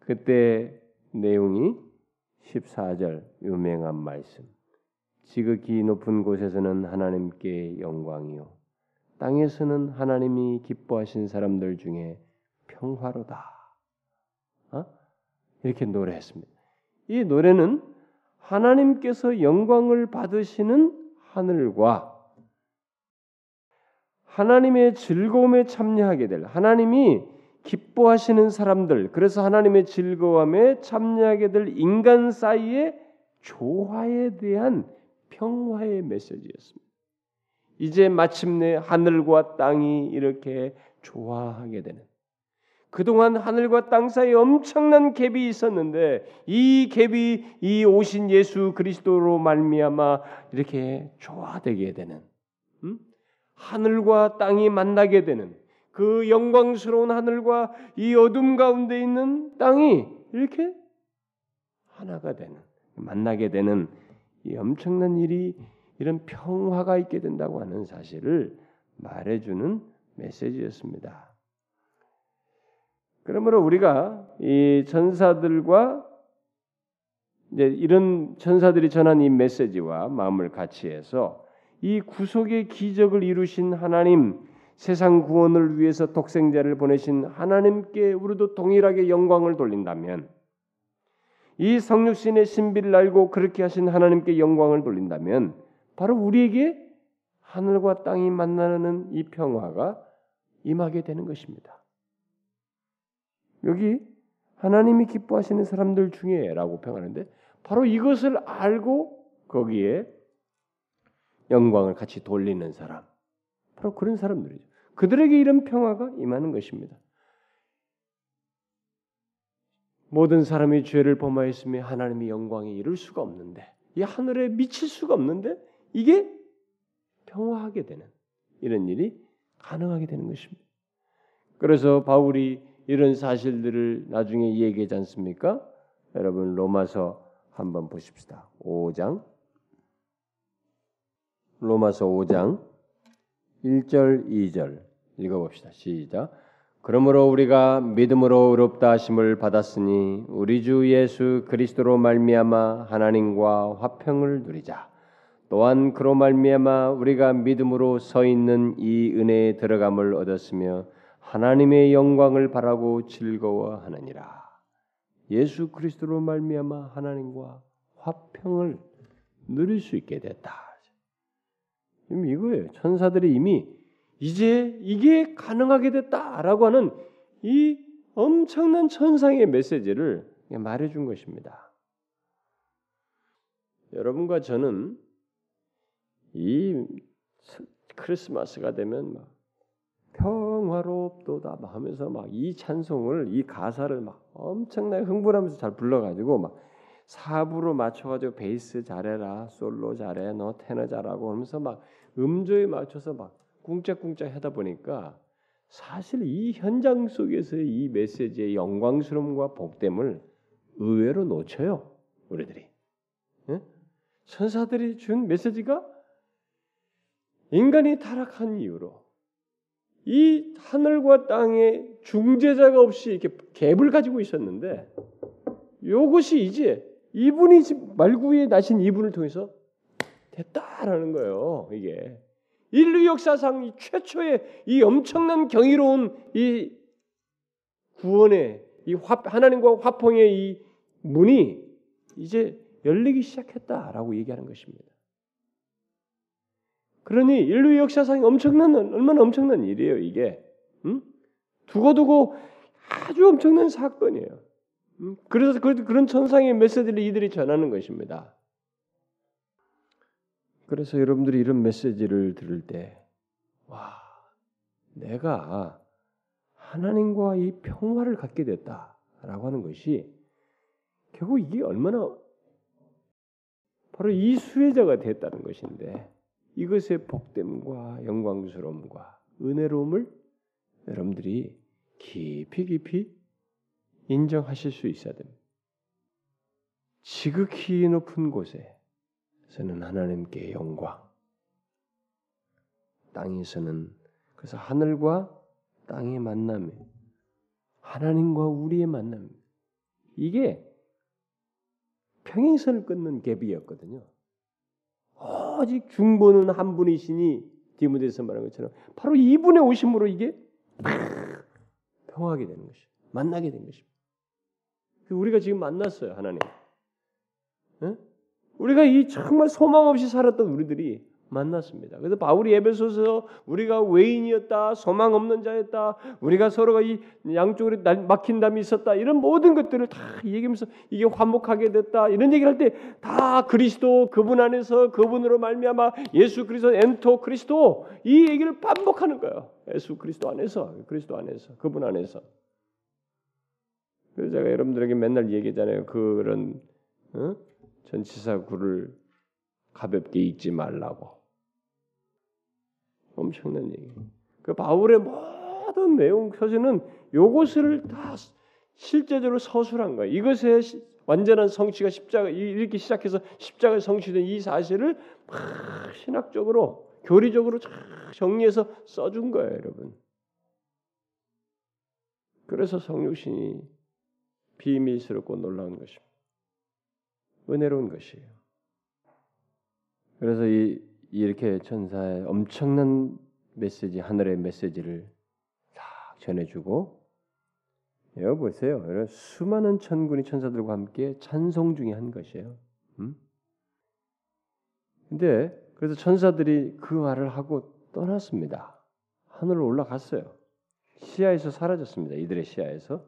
그때 내용이 14절 유명한 말씀. 지극히 높은 곳에서는 하나님께 영광이요. 땅에서는 하나님이 기뻐하신 사람들 중에 평화로다. 어? 이렇게 노래했습니다. 이 노래는 하나님께서 영광을 받으시는 하늘과 하나님의 즐거움에 참여하게 될 하나님이 기뻐하시는 사람들 그래서 하나님의 즐거움에 참여하게 될 인간 사이의 조화에 대한 평화의 메시지였습니다. 이제 마침내 하늘과 땅이 이렇게 조화하게 되는 그동안 하늘과 땅 사이에 엄청난 갭이 있었는데 이 갭이 이 오신 예수 그리스도로 말미암아 이렇게 조화되게 되는 음? 하늘과 땅이 만나게 되는 그 영광스러운 하늘과 이 어둠 가운데 있는 땅이 이렇게 하나가 되는 만나게 되는 이 엄청난 일이 이런 평화가 있게 된다고 하는 사실을 말해주는 메시지였습니다. 그러므로 우리가 이 천사들과 이제 이런 천사들이 전한 이 메시지와 마음을 같이 해서 이 구속의 기적을 이루신 하나님, 세상 구원을 위해서 독생자를 보내신 하나님께 우리도 동일하게 영광을 돌린다면 이 성육신의 신비를 알고 그렇게 하신 하나님께 영광을 돌린다면 바로 우리에게 하늘과 땅이 만나는 이 평화가 임하게 되는 것입니다. 여기 하나님이 기뻐하시는 사람들 중에라고 평하는데 바로 이것을 알고 거기에 영광을 같이 돌리는 사람 바로 그런 사람들이죠. 그들에게 이런 평화가 임하는 것입니다. 모든 사람이 죄를 범하였으며 하나님의 영광이 이룰 수가 없는데 이 하늘에 미칠 수가 없는데 이게 평화하게 되는 이런 일이 가능하게 되는 것입니다. 그래서 바울이 이런 사실들을 나중에 얘기하지 않습니까? 여러분 로마서 한번 보십시다. 5장 로마서 5장 1절 2절 읽어봅시다. 시작. 그러므로 우리가 믿음으로 의롭다 하심을 받았으니 우리 주 예수 그리스도로 말미암아 하나님과 화평을 누리자. 또한 그로 말미암아 우리가 믿음으로 서 있는 이 은혜에 들어감을 얻었으며 하나님의 영광을 바라고 즐거워하느니라. 예수 그리스도로 말미암아 하나님과 화평을 누릴 수 있게 됐다. 이미 이거예요. 천사들이 이미 이제 이게 가능하게 됐다라고 하는 이 엄청난 천상의 메시지를 말해준 것입니다. 여러분과 저는 이 크리스마스가 되면 막 평화롭도다 막 하면서 막 이 찬송을 이 가사를 막 엄청나게 흥분하면서 잘 불러가지고 막 사부로 맞춰가지고 베이스 잘해라 솔로 잘해 너 테너 잘하고 하면서 막 음조에 맞춰서 막 꿍짝꿍짝 하다 보니까 사실 이 현장 속에서의 이 메시지의 영광스러움과 복됨을 의외로 놓쳐요 우리들이 예? 천사들이 준 메시지가 인간이 타락한 이유로 이 하늘과 땅에 중재자가 없이 이렇게 갭을 가지고 있었는데 이것이 이제 이분이 말구에 나신 이분을 통해서 됐다라는 거예요. 이게 인류 역사상 최초의 이 엄청난 경이로운 이 구원의 이 화, 하나님과 화평의 이 문이 이제 열리기 시작했다라고 얘기하는 것입니다. 그러니 인류 역사상 엄청난 얼마나 엄청난 일이에요 이게. 음? 두고두고 아주 엄청난 사건이에요. 음? 그래서 그, 그런 천상의 메시지를 이들이 전하는 것입니다. 그래서 여러분들이 이런 메시지를 들을 때, 와, 내가 하나님과 이 평화를 갖게 됐다라고 하는 것이 결국 이게 얼마나 바로 이 수혜자가 됐다는 것인데 이것의 복됨과 영광스러움과 은혜로움을 여러분들이 깊이 깊이 인정하실 수 있어야 됩니다. 지극히 높은 곳에 서는 하나님께 영광, 땅에서는 그래서 하늘과 땅의 만남이 하나님과 우리의 만남 이게 평행선을 끊는 갭이었거든요. 오직 중보는 한 분이시니 디모데서 말한 것처럼 바로 이분의 오심으로 이게 평하게 되는 것이 만나게 된 것입니다. 우리가 지금 만났어요 하나님. 응? 우리가 이 정말 소망 없이 살았던 우리들이 만났습니다. 그래서 바울이 에베소서 우리가 외인이었다, 소망 없는 자였다, 우리가 서로가 이 양쪽으로 막힌 담이 있었다 이런 모든 것들을 다 얘기하면서 이게 화목하게 됐다 이런 얘기를 할 때 다 그리스도 그분 안에서 그분으로 말미암아 예수 그리스도 엔토 그리스도 이 얘기를 반복하는 거예요. 예수 그리스도 안에서 그리스도 안에서 그분 안에서. 그래서 제가 여러분들에게 맨날 얘기하잖아요. 그런 어? 전치사 구를 가볍게 읽지 말라고. 엄청난 얘기. 그 바울의 모든 내용 표시는 요것을 다 실제적으로 서술한 거예요. 이것에 완전한 성취가 십자가 이렇게 시작해서 십자가 성취된 이 사실을 막 신학적으로 교리적으로 정리해서 써준 거예요, 여러분. 그래서 성육신이 비밀스럽고 놀라운 것입니다. 은혜로운 것이에요. 그래서 이 이렇게 천사의 엄청난 메시지 하늘의 메시지를 다 전해주고 여기 보세요. 수많은 천군이 천사들과 함께 찬송 중에 한 것이에요. 음? 근데 그래서 천사들이 그 말을 하고 떠났습니다. 하늘로 올라갔어요. 시야에서 사라졌습니다. 이들의 시야에서.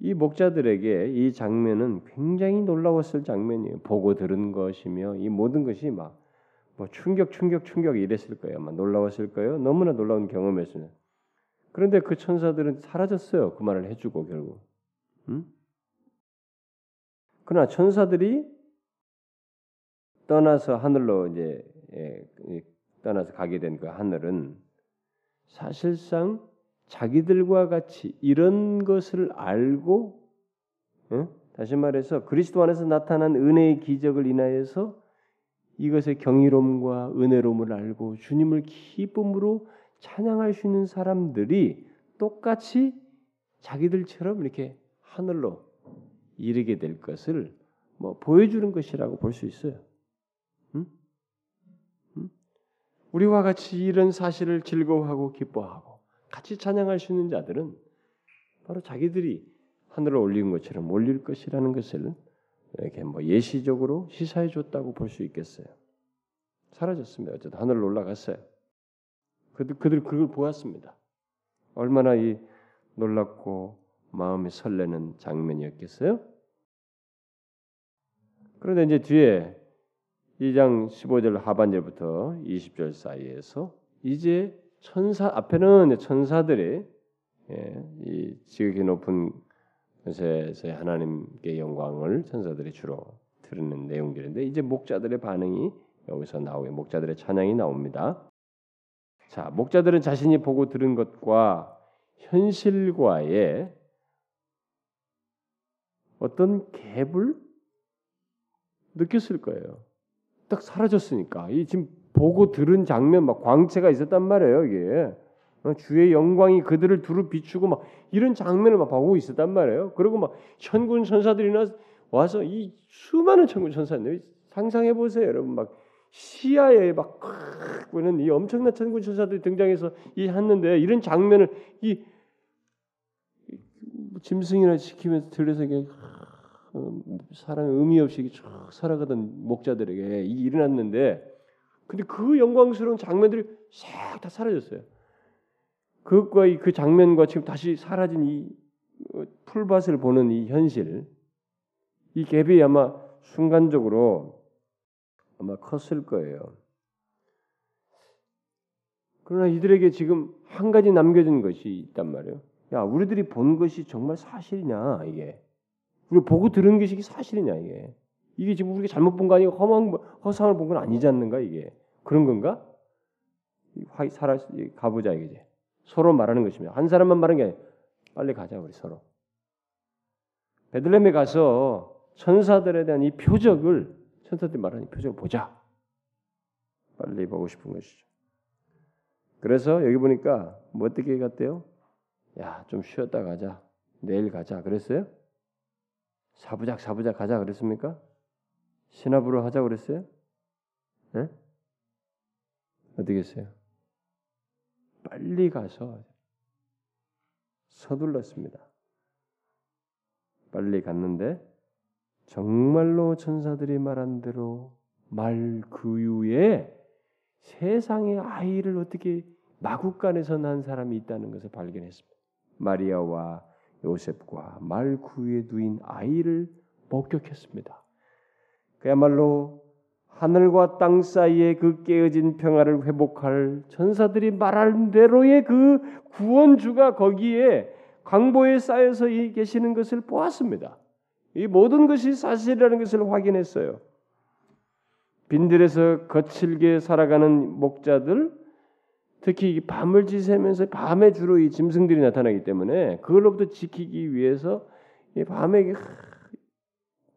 이 목자들에게 이 장면은 굉장히 놀라웠을 장면이에요. 보고 들은 것이며 이 모든 것이 막 뭐 충격, 충격, 충격 이랬을 거예요. 막 놀라웠을 거예요. 너무나 놀라운 경험이었어요. 그런데 그 천사들은 사라졌어요. 그 말을 해주고 결국. 음? 그러나 천사들이 떠나서 하늘로 이제 예, 떠나서 가게 된 그 하늘은 사실상 자기들과 같이 이런 것을 알고 응? 다시 말해서 그리스도 안에서 나타난 은혜의 기적을 인하여서 이것의 경이로움과 은혜로움을 알고 주님을 기쁨으로 찬양할 수 있는 사람들이 똑같이 자기들처럼 이렇게 하늘로 이르게 될 것을 뭐 보여주는 것이라고 볼 수 있어요. 응? 응? 우리와 같이 이런 사실을 즐거워하고 기뻐하고 같이 찬양할 수 있는 자들은 바로 자기들이 하늘을 올린 것처럼 올릴 것이라는 것을 이렇게 뭐 예시적으로 시사해 줬다고 볼 수 있겠어요. 사라졌습니다. 어쨌든 하늘로 올라갔어요. 그들 그들 그걸 보았습니다. 얼마나 이 놀랍고 마음이 설레는 장면이었겠어요? 그런데 이제 뒤에 2장 15절 하반절부터 20절 사이에서 이제 천사 앞에는 천사들이 예, 이 지극히 높은 것에서 하나님께 영광을 천사들이 주로 드리는 내용들인데 이제 목자들의 반응이 여기서 나오게 목자들의 찬양이 나옵니다. 자, 목자들은 자신이 보고 들은 것과 현실과의 어떤 갭을 느꼈을 거예요. 딱 사라졌으니까 이 지금 보고 들은 장면 막 광채가 있었단 말이에요 이게 어, 주의 영광이 그들을 두루 비추고 막 이런 장면을 막 보고 있었단 말이에요. 그리고 막 천군 천사들이나 와서 이 수많은 천군 천사들 상상해 보세요, 여러분 막 시야에 막 보는 이 엄청난 천군 천사들이 등장해서 이 했는데 이런 장면을 이 짐승이나 지키면서 들려서 이게 어, 사람 의미 없이 쫙 살아가던 목자들에게 이 일어났는데 근데 그 영광스러운 장면들이 싹 다 사라졌어요. 그것과 그 장면과 지금 다시 사라진 이 어, 풀밭을 보는 이 현실, 이 갭이 아마 순간적으로 아마 컸을 거예요. 그러나 이들에게 지금 한 가지 남겨진 것이 있단 말이에요. 야, 우리들이 본 것이 정말 사실이냐 이게? 우리 보고 들은 것이 사실이냐 이게? 이게 지금 우리가 잘못 본 거 아니고 허망 허상을 본 건 아니지 않는가 이게? 그런 건가? 화 살아 가보자 이게 서로 말하는 것입니다. 한 사람만 말하는 게 아니라 빨리 가자 우리 서로. 베들레헴에 가서 천사들에 대한 이 표적을 천사들이 말하는 이 표적을 보자. 빨리 보고 싶은 것이죠. 그래서 여기 보니까 뭐 어떻게 갔대요? 야, 좀 쉬었다 가자. 내일 가자. 그랬어요? 사부작 사부작 가자 그랬습니까? 신압으로 하자 그랬어요? 네? 어떻게 했어요? 빨리 가서 서둘렀습니다. 빨리 갔는데 정말로 천사들이 말한 대로 말 그유에 세상의 아이를 어떻게 마국간에서 난 사람이 있다는 것을 발견했습니다. 마리아와 요셉과 말 구유에 누인 아이를 목격했습니다. 그야말로 하늘과 땅 사이에 그 깨어진 평화를 회복할 천사들이 말한 대로의 그 구원주가 거기에 광보에 쌓여서 계시는 것을 보았습니다. 이 모든 것이 사실이라는 것을 확인했어요. 빈들에서 거칠게 살아가는 목자들, 특히 밤을 지새면서 밤에 주로 이 짐승들이 나타나기 때문에 그걸로부터 지키기 위해서 이 밤에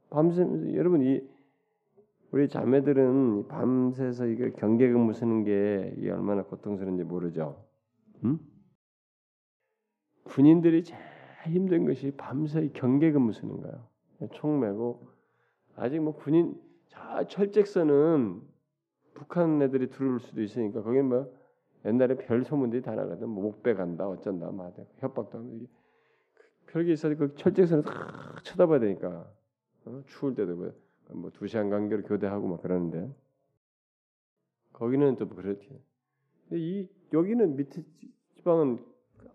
밤새 여러분 이 우리 자매들은 밤새서 이게 경계 근무 쓰는 게 이게 얼마나 고통스러운지 모르죠. 응? 군인들이 제일 힘든 것이 밤새 경계 근무 쓰는 거예요. 총 메고 아직 뭐 군인 저 철책선은 북한 애들이 들어올 수도 있으니까 거기 뭐 옛날에 별 소문들이 다 나거든. 뭐 목배 간다 어쩐다 막 협박도 하고 별게 있어서 그 철책선을 다 쳐다봐야 되니까 어? 추울 때도 뭐, 뭐 두 시간 간격으로 교대하고 막 그러는데 거기는 또 그렇게. 근데 이 여기는 밑에 지방은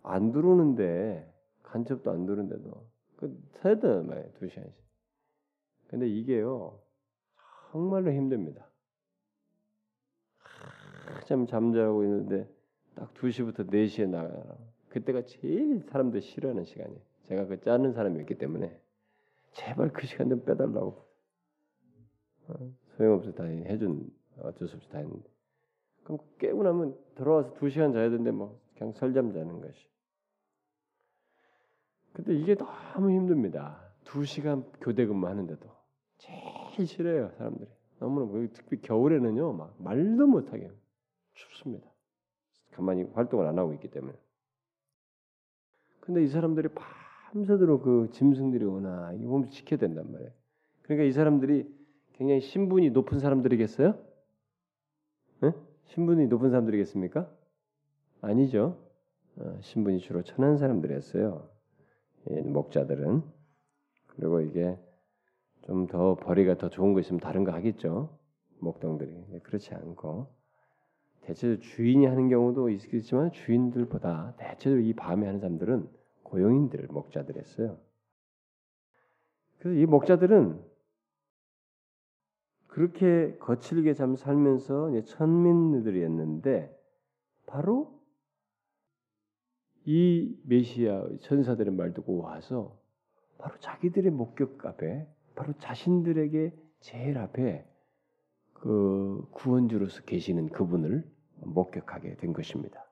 안 들어오는데 간첩도 안 들어오는데도 그 세다 말이야 두 시간씩. 근데 이게요 정말로 힘듭니다. 한참 잠자고 있는데 딱 2시부터 4시에 나가라. 그때가 제일 사람들 싫어하는 시간이에요. 제가 그 짜는 사람이었기 때문에 제발 그 시간 좀 빼달라고. 어, 소용없어 다 해준 어쩔 수 없이 다 했는데. 그럼 깨고 나면 들어와서 2 시간 자야 되는데 뭐 그냥 설잠 자는 것이. 근데 이게 너무 힘듭니다. 2 시간 교대 근무하는데도 제일 싫어요 사람들이. 너무나 특히 겨울에는요 막 말도 못하게 춥습니다. 가만히 활동을 안 하고 있기 때문에. 근데 이 사람들이 밤새도록 그 짐승들이 오나 이 몸을 지켜야 된단 말이에요. 그러니까 이 사람들이 굉장히 신분이 높은 사람들이겠어요? 네? 신분이 높은 사람들이겠습니까? 아니죠. 어, 신분이 주로 천한 사람들이었어요. 예, 목자들은 그리고 이게 좀 더 벌이가 더 좋은 거 있으면 다른 거 하겠죠. 목동들이 네, 그렇지 않고 대체로 주인이 하는 경우도 있겠지만 주인들보다 대체로 이 밤에 하는 사람들은 고용인들 목자들이었어요. 그래서 이 목자들은 그렇게 거칠게 잠 살면서 천민들이었는데 바로 이 메시아 천사들의 말 듣고 와서 바로 자기들의 목격 앞에 바로 자신들에게 제일 앞에 그 구원주로서 계시는 그분을 목격하게 된 것입니다.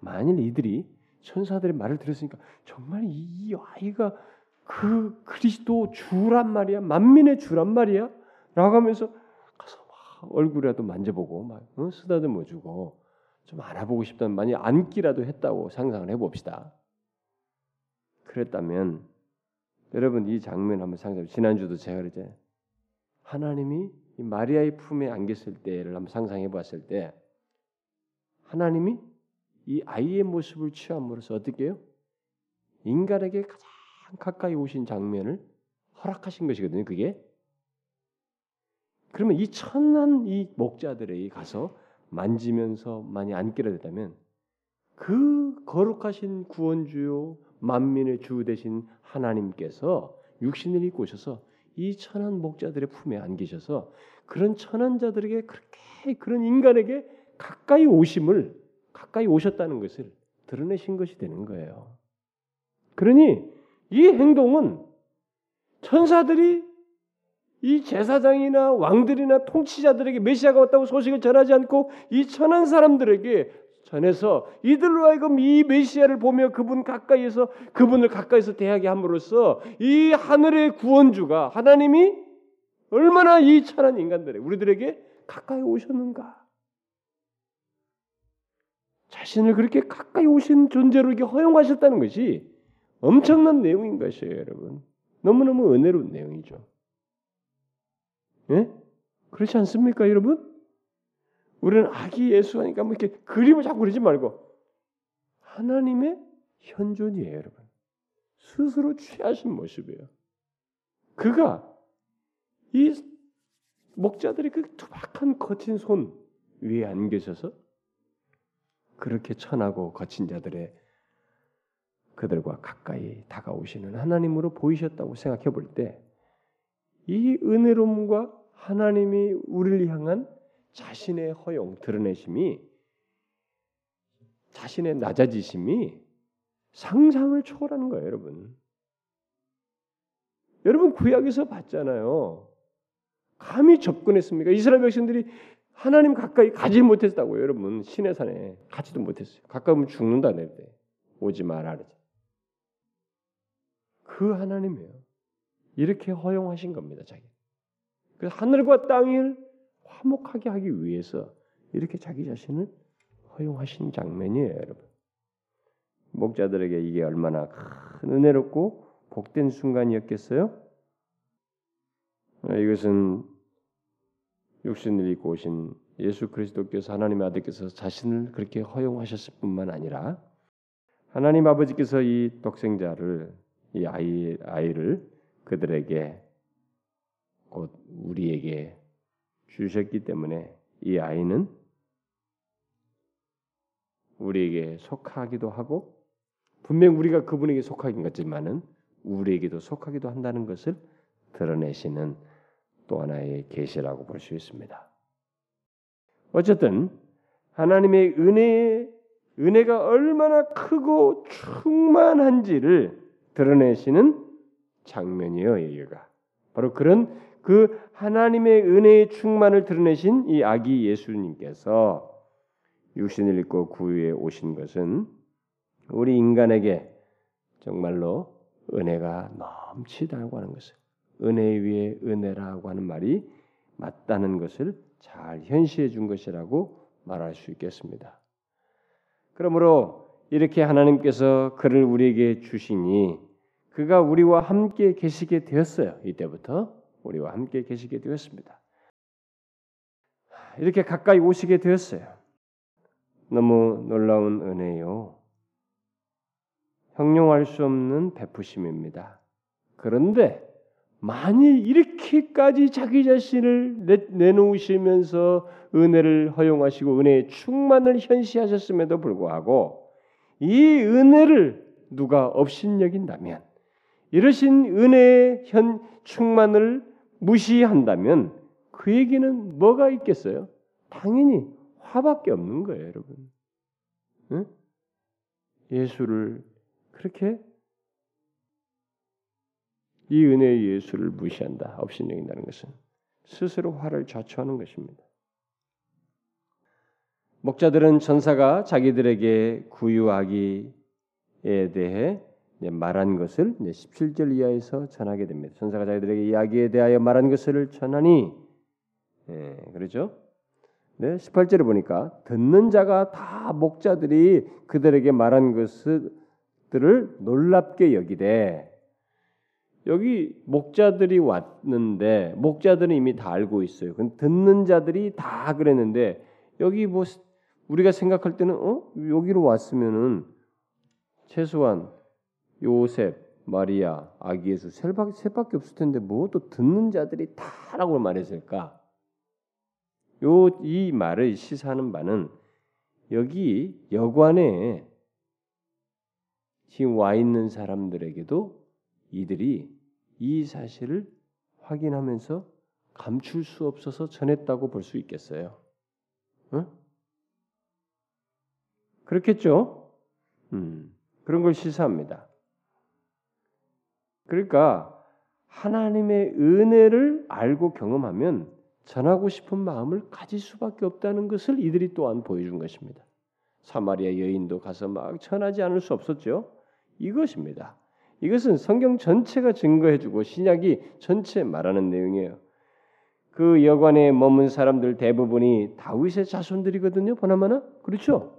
만일 이들이 천사들의 말을 들었으니까 정말 이 아이가 그 그리스도 주란 말이야 만민의 주란 말이야 라고 하면서 가서 막 얼굴이라도 만져보고 막 어? 쓰다듬어 주고 좀 알아보고 싶다면 만약 안기라도 했다고 상상을 해봅시다. 그랬다면 여러분 이 장면 한번 상상. 지난주도 제가 이제 하나님이 마리아의 품에 안겼을 때를 한번 상상해 봤을 때 하나님이 이 아이의 모습을 취함으로써 어떻게 해요? 인간에게 가장 가까이 오신 장면을 허락하신 것이거든요. 그게 그러면 이 천한 이 목자들에게 가서 만지면서 많이 안기려 됐다면 그 거룩하신 구원주요 만민의 주 되신 하나님께서 육신을 입고 오셔서 이 천한 목자들의 품에 안기셔서 그런 천한 자들에게 그렇게 그런 인간에게 가까이 오심을 가까이 오셨다는 것을 드러내신 것이 되는 거예요. 그러니 이 행동은 천사들이 이 제사장이나 왕들이나 통치자들에게 메시아가 왔다고 소식을 전하지 않고 이 천한 사람들에게 전해서 이들로 하여금 이 메시아를 보며 그분 가까이에서 그분을 가까이서 대하게 함으로써 이 하늘의 구원주가 하나님이 얼마나 이 천한 인간들에 우리들에게 가까이 오셨는가 자신을 그렇게 가까이 오신 존재로 이렇게 허용하셨다는 것이 엄청난 내용인 것이에요, 여러분. 너무너무 은혜로운 내용이죠. 예? 그렇지 않습니까, 여러분? 우리는 아기 예수 하니까 뭐 이렇게 그림을 자꾸 그리지 말고 하나님의 현존이에요, 여러분. 스스로 취하신 모습이에요. 그가 이 목자들의 그 투박한 거친 손 위에 안 계셔서 그렇게 천하고 거친 자들의 그들과 가까이 다가오시는 하나님으로 보이셨다고 생각해 볼 때 이 은혜로움과 하나님이 우리를 향한 자신의 허용 드러내심이 자신의 낮아지심이 상상을 초월하는 거예요, 여러분. 여러분 구약에서 봤잖아요. 감히 접근했습니까? 이스라엘 백성들이 하나님 가까이 가지 못했다고요, 여러분. 신의 산에 가지도 못했어요. 가까우면 죽는다 내 때. 오지 마라 그러지. 그 하나님이에요. 이렇게 허용하신 겁니다, 자기. 그 하늘과 땅을 화목하게 하기 위해서 이렇게 자기 자신을 허용하신 장면이에요, 여러분. 목자들에게 이게 얼마나 큰 은혜롭고 복된 순간이었겠어요? 아, 이것은 육신을 입고 오신 예수 그리스도께서 하나님의 아들께서 자신을 그렇게 허용하셨을 뿐만 아니라 하나님 아버지께서 이 독생자를 이 아이 아이를 그들에게 곧 우리에게 주셨기 때문에 이 아이는 우리에게 속하기도 하고 분명 우리가 그분에게 속하긴 같지만은 우리에게도 속하기도 한다는 것을 드러내시는 또 하나의 계시라고 볼 수 있습니다. 어쨌든 하나님의 은혜 은혜가 얼마나 크고 충만한지를 드러내시는 장면이에요, 여기가. 바로 그런 그 하나님의 은혜의 충만을 드러내신 이 아기 예수님께서 육신을 입고 구유에 오신 것은 우리 인간에게 정말로 은혜가 넘치다고 하는 것을 은혜 위에 은혜라고 하는 말이 맞다는 것을 잘 현시해 준 것이라고 말할 수 있겠습니다. 그러므로 이렇게 하나님께서 그를 우리에게 주시니 그가 우리와 함께 계시게 되었어요. 이때부터 우리와 함께 계시게 되었습니다. 이렇게 가까이 오시게 되었어요. 너무 놀라운 은혜요. 형용할 수 없는 베푸심입니다. 그런데 만일 이렇게까지 자기 자신을 내놓으시면서 은혜를 허용하시고 은혜의 충만을 현시하셨음에도 불구하고 이 은혜를 누가 업신여긴다면 이러신 은혜의 현 충만을 무시한다면 그에게는 뭐가 있겠어요? 당연히 화밖에 없는 거예요, 여러분. 응? 예수를 그렇게 이 은혜의 예수를 무시한다, 업신여긴다는 것은 스스로 화를 자초하는 것입니다. 목자들은 전사가 자기들에게 구유하기에 대해 말한 것을 17절 이하에서 전하게 됩니다. 전사가 자기들에게 이야기에 대하여 말한 것을 전하니, 예, 그렇죠? 네, 18절에 보니까 듣는 자가 다 목자들이 그들에게 말한 것들을 놀랍게 여기되 여기 목자들이 왔는데 목자들은 이미 다 알고 있어요. 듣는 자들이 다 그랬는데 여기 뭐 우리가 생각할 때는 어 여기로 왔으면은 최소한 요셉, 마리아, 아기 예수 셋밖에, 셋밖에 없을 텐데 뭐또 듣는 자들이 다라고 말했을까? 요 이 말을 시사하는 바는 여기 여관에 지금 와 있는 사람들에게도 이들이 이 사실을 확인하면서 감출 수 없어서 전했다고 볼 수 있겠어요. 응? 그렇겠죠? 음, 그런 걸 시사합니다. 그러니까 하나님의 은혜를 알고 경험하면 전하고 싶은 마음을 가질 수밖에 없다는 것을 이들이 또한 보여준 것입니다. 사마리아 여인도 가서 막 전하지 않을 수 없었죠. 이것입니다. 이것은 성경 전체가 증거해주고 신약이 전체 말하는 내용이에요. 그 여관에 머문 사람들 대부분이 다윗의 자손들이거든요. 보나마나 그렇죠.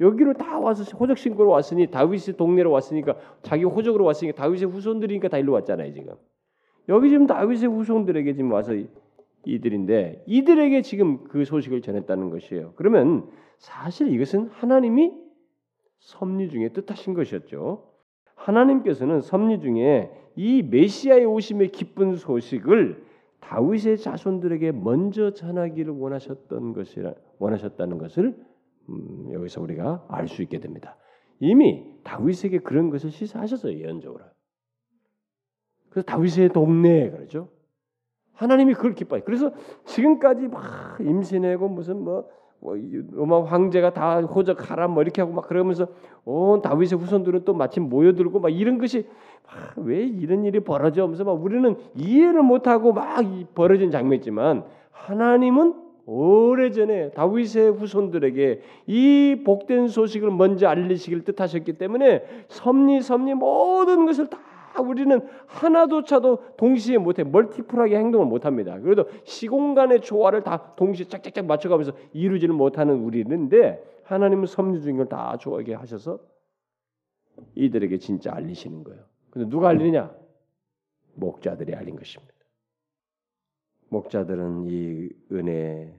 여기로 다 와서 호적 신고로 왔으니 다윗의 동네로 왔으니까 자기 호적으로 왔으니까 다윗의 후손들이니까 다 일로 왔잖아요 지금. 여기 지금 다윗의 후손들에게 지금 와서 이들인데 이들에게 지금 그 소식을 전했다는 것이에요. 그러면 사실 이것은 하나님이 섭리 중에 뜻하신 것이었죠. 하나님께서는 섭리 중에 이 메시아의 오심의 기쁜 소식을 다윗의 자손들에게 먼저 전하기를 원하셨던 것이라 원하셨다는 것을 음, 여기서 우리가 알 수 있게 됩니다. 이미 다윗에게 그런 것을 시사하셨어요 예언적으로. 그래서 다윗의 동네 그러죠. 하나님이 그걸 기뻐해. 그래서 지금까지 막 임신하고 무슨 뭐뭐 로마 황제가 다 호적하라 뭐 이렇게 하고 막 그러면서 온 다윗의 후손들은 또 마침 모여들고 막 이런 것이 아, 왜 이런 일이 벌어져 하면서 막 우리는 이해를 못하고 막 벌어진 장면이지만 하나님은 오래전에 다윗의 후손들에게 이 복된 소식을 먼저 알리시길 뜻하셨기 때문에 섭리 섭리 모든 것을 다다 우리는 하나도 차도 동시에 못해 멀티플하게 행동을 못합니다. 그래도 시공간의 조화를 다 동시에 짝짝짝 맞춰가면서 이루지는 못하는 우리는데 하나님은 섭리 중인 걸다 조화하게 하셔서 이들에게 진짜 알리시는 거예요. 근데 누가 알리느냐? 목자들이 알린 것입니다. 목자들은 이 은혜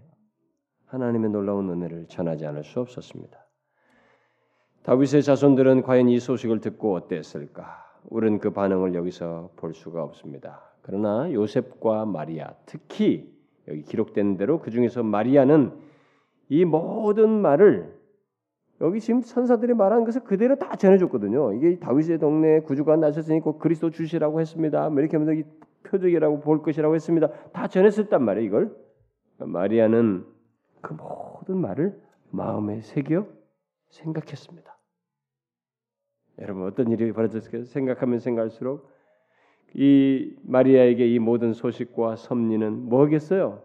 하나님의 놀라운 은혜를 전하지 않을 수 없었습니다. 다윗의 자손들은 과연 이 소식을 듣고 어땠을까? 우리는 그 반응을 여기서 볼 수가 없습니다. 그러나 요셉과 마리아, 특히 여기 기록된 대로 그 중에서 마리아는 이 모든 말을 여기 지금 선사들이 말한 것을 그대로 다 전해줬거든요. 이게 다윗의 동네에 구주가 나셨으니 꼭 그리스도 주시라고 했습니다. 뭐 이렇게 하면서 표적이라고 볼 것이라고 했습니다. 다 전했었단 말이에요. 이걸 마리아는 그 모든 말을 마음에 새겨 생각했습니다. 여러분 어떤 일이 벌어졌을까요? 생각하면 생각할수록 이 마리아에게 이 모든 소식과 섭리는 뭐겠어요?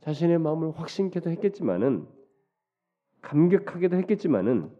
자신의 마음을 확신케도 했겠지만은 감격하게도 했겠지만은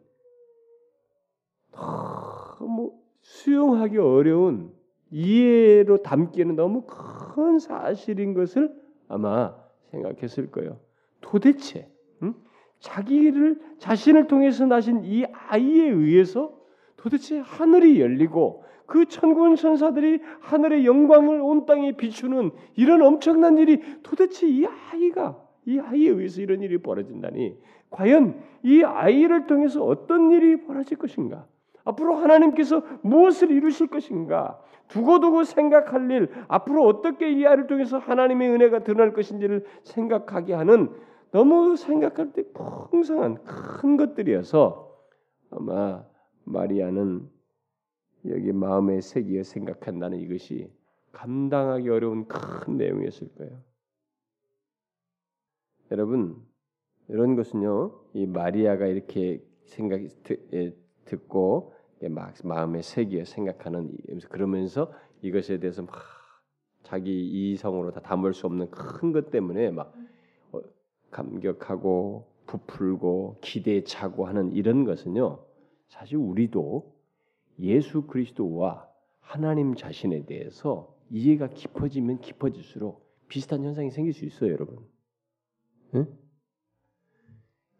너무 수용하기 어려운 이해로 담기에는 너무 큰 사실인 것을 아마 생각했을 거예요. 도대체 응? 자기를 자신을 통해서 나신 이 아이에 의해서 도대체 하늘이 열리고 그 천군 천사들이 하늘의 영광을 온 땅에 비추는 이런 엄청난 일이 도대체 이 아이가 이 아이에 의해서 이런 일이 벌어진다니 과연 이 아이를 통해서 어떤 일이 벌어질 것인가? 앞으로 하나님께서 무엇을 이루실 것인가? 두고두고 생각할 일, 앞으로 어떻게 이 아이를 통해서 하나님의 은혜가 드러날 것인지를 생각하게 하는 너무 생각할 때 풍성한 큰 것들이어서 아마 마리아는 여기 마음에 새기어 생각한다는 이것이 감당하기 어려운 큰 내용이었을 거예요. 여러분 이런 것은요 이 마리아가 이렇게 생각 예, 듣고 막 마음에 새기어 생각하는 그러면서 이것에 대해서 막 자기 이성으로 다 담을 수 없는 큰 것 때문에 막 어, 감격하고 부풀고 기대에 차고 하는 이런 것은요 사실 우리도 예수 그리스도와 하나님 자신에 대해서 이해가 깊어지면 깊어질수록 비슷한 현상이 생길 수 있어요, 여러분. 응?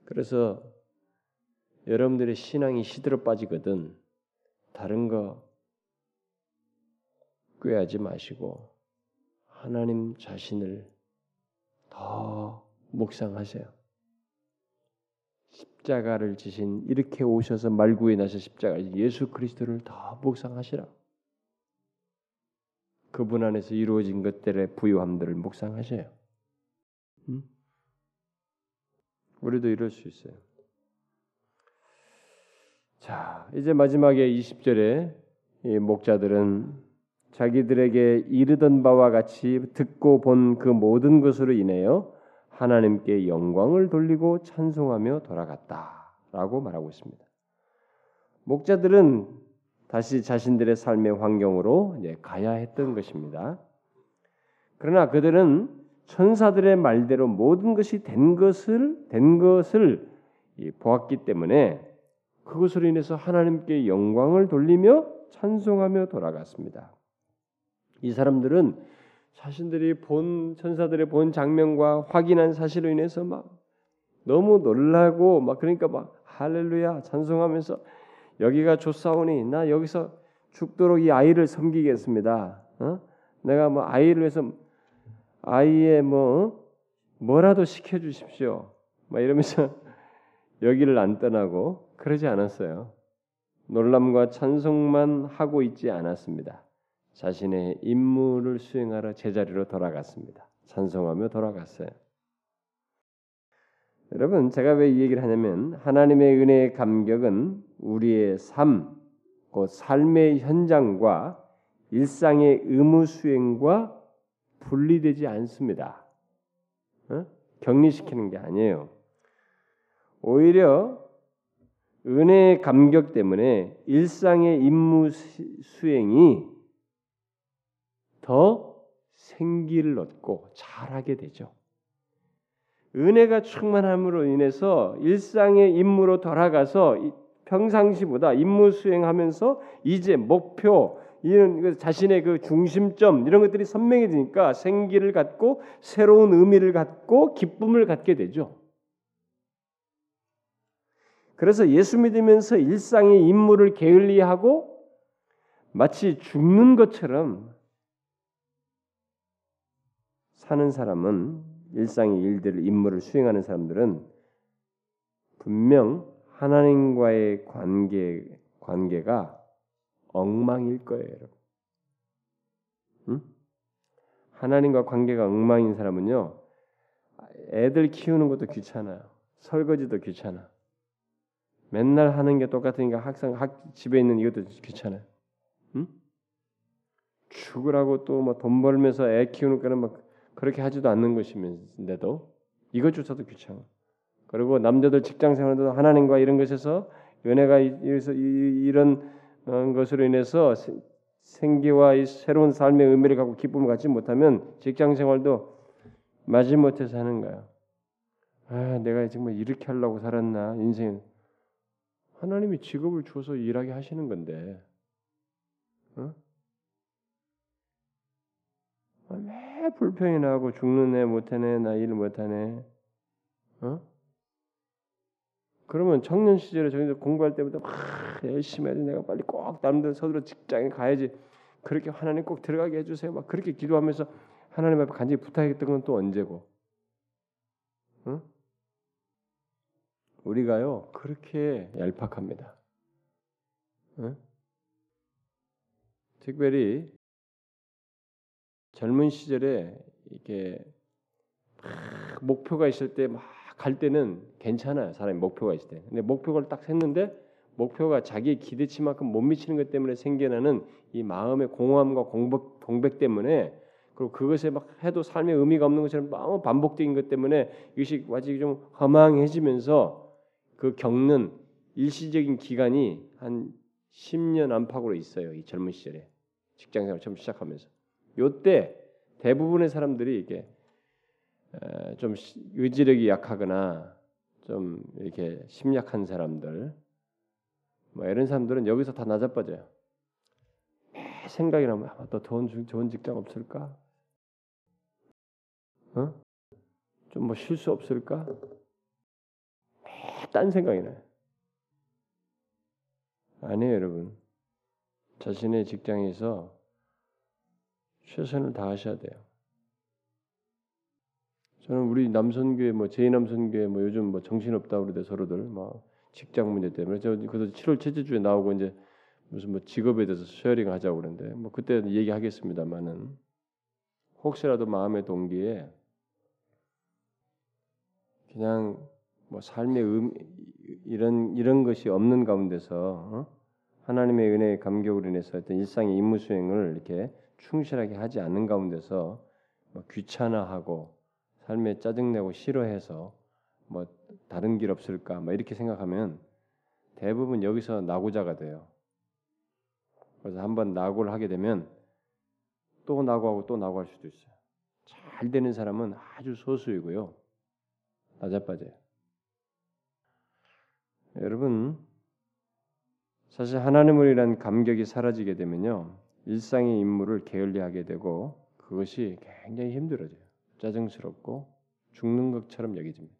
그래서 여러분들의 신앙이 시들어 빠지거든 다른 거 꾀하지 마시고 하나님 자신을 더 묵상하세요. 십자가를 지신 이렇게 오셔서 말구에 나서 십자가 예수 그리스도를 더 묵상하시라. 그분 안에서 이루어진 것들의 부유함들을 묵상하셔요. 음? 우리도 이럴 수 있어요. 자, 이제 마지막에 20절에 이 목자들은 자기들에게 이르던 바와 같이 듣고 본 그 모든 것으로 인하여 하나님께 영광을 돌리고 찬송하며 돌아갔다라고 말하고 있습니다. 목자들은 다시 자신들의 삶의 환경으로 가야 했던 것입니다. 그러나 그들은 천사들의 말대로 모든 것이 된 것을 된 것을 보았기 때문에 그것으로 인해서 하나님께 영광을 돌리며 찬송하며 돌아갔습니다. 이 사람들은 자신들이 본 천사들의 본 장면과 확인한 사실로 인해서 막 너무 놀라고 막 그러니까 막 할렐루야 찬송하면서 여기가 좋사오니 나 여기서 죽도록 이 아이를 섬기겠습니다. 어? 내가 뭐 아이를 위해서 아이의 뭐 뭐라도 시켜 주십시오. 막 이러면서 여기를 안 떠나고 그러지 않았어요. 놀람과 찬송만 하고 있지 않았습니다. 자신의 임무를 수행하러 제자리로 돌아갔습니다. 찬송하며 돌아갔어요. 여러분, 제가 왜 이 얘기를 하냐면 하나님의 은혜의 감격은 우리의 삶, 그 삶의 현장과 일상의 의무 수행과 분리되지 않습니다. 어? 격리시키는 게 아니에요. 오히려 은혜의 감격 때문에 일상의 임무 수행이 더 생기를 얻고 잘하게 되죠. 은혜가 충만함으로 인해서 일상의 임무로 돌아가서 평상시보다 임무 수행하면서 이제 목표 이런 그 자신의 그 중심점 이런 것들이 선명해지니까 생기를 갖고 새로운 의미를 갖고 기쁨을 갖게 되죠. 그래서 예수 믿으면서 일상의 임무를 게을리하고 마치 죽는 것처럼 사는 사람은 일상의 일들을 임무를 수행하는 사람들은 분명 하나님과의 관계 관계가 엉망일 거예요, 여러분. 응? 하나님과 관계가 엉망인 사람은요, 애들 키우는 것도 귀찮아요. 설거지도 귀찮아. 맨날 하는 게 똑같으니까 학생 학 집에 있는 이것도 귀찮아요. 응? 죽으라고 또 뭐 돈 벌면서 애 키우는 거는 막 그렇게 하지도 않는 것이면데도 이것조차도 귀찮아. 그리고 남자들 직장 생활도 하나님과 이런 것에서 은혜가 이래서 이런 어, 것으로 인해서 생기와 이 새로운 삶의 의미를 갖고 기쁨을 갖지 못하면 직장 생활도 마지못해서 하는 거야. 아, 내가 정말 이렇게 하려고 살았나 인생. 하나님이 직업을 줘서 일하게 하시는 건데, 어? 왜 불평이 나고 죽는 애 못하네, 나 일 못하네, 어? 그러면 청년 시절에 저희들 공부할 때부터 막 열심히 해야지 내가 빨리 꼭 남들 서두로 직장에 가야지 그렇게 하나님 꼭 들어가게 해주세요 막 그렇게 기도하면서 하나님 앞에 간절히 부탁했던 건 또 언제고 응? 우리가요 그렇게 얄팍합니다 응? 특별히 젊은 시절에 이렇게 목표가 있을 때 막 갈 때는 괜찮아요. 사람이 목표가 있을 때. 근데 목표를 딱 셌는데 목표가 자기의 기대치만큼 못 미치는 것 때문에 생겨나는 이 마음의 공허함과 공백, 공백 때문에 그리고 그것에 막 해도 삶의 의미가 없는 것처럼 너무 반복적인 것 때문에 이것이 아직 좀 허망해지면서 그 겪는 일시적인 기간이 한 10년 안팎으로 있어요. 이 젊은 시절에 직장 생활 처음 시작하면서 요때 대부분의 사람들이 이게 좀 의지력이 약하거나 좀 이렇게 심약한 사람들 뭐 이런 사람들은 여기서 다 나자빠져요. 매 생각이 나면 아, 또 좋은, 좋은 직장 없을까? 어? 좀 뭐 쉴 수 없을까? 딴 생각이 나요. 아니에요, 여러분. 자신의 직장에서 최선을 다하셔야 돼요. 저는 우리 남선교회 뭐 제2남선교회 뭐 요즘 뭐 정신 없다 그러대 서로들 막 직장 문제 때문에 저 그래서 7월 첫째 주에 나오고 이제 무슨 뭐 직업에 대해서 sharing 하자고 그러는데 뭐 그때 얘기하겠습니다만은 혹시라도 마음의 동기에 그냥 뭐 삶의 음 이런 이런 것이 없는 가운데서 어? 하나님의 은혜의 감격으로 인해서 어떤 일상의 임무 수행을 이렇게 충실하게 하지 않는 가운데서 뭐 귀찮아하고 삶에 짜증내고 싫어해서 뭐 다른 길 없을까 뭐 이렇게 생각하면 대부분 여기서 낙오자가 돼요. 그래서 한번 낙오를 하게 되면 또 낙오하고 또 낙오할 수도 있어요. 잘 되는 사람은 아주 소수이고요. 낮아빠져요. 여러분 사실 하나님을 위한 감격이 사라지게 되면요 일상의 임무를 게을리하게 되고 그것이 굉장히 힘들어져요. 짜증스럽고 죽는 것처럼 여겨집니다.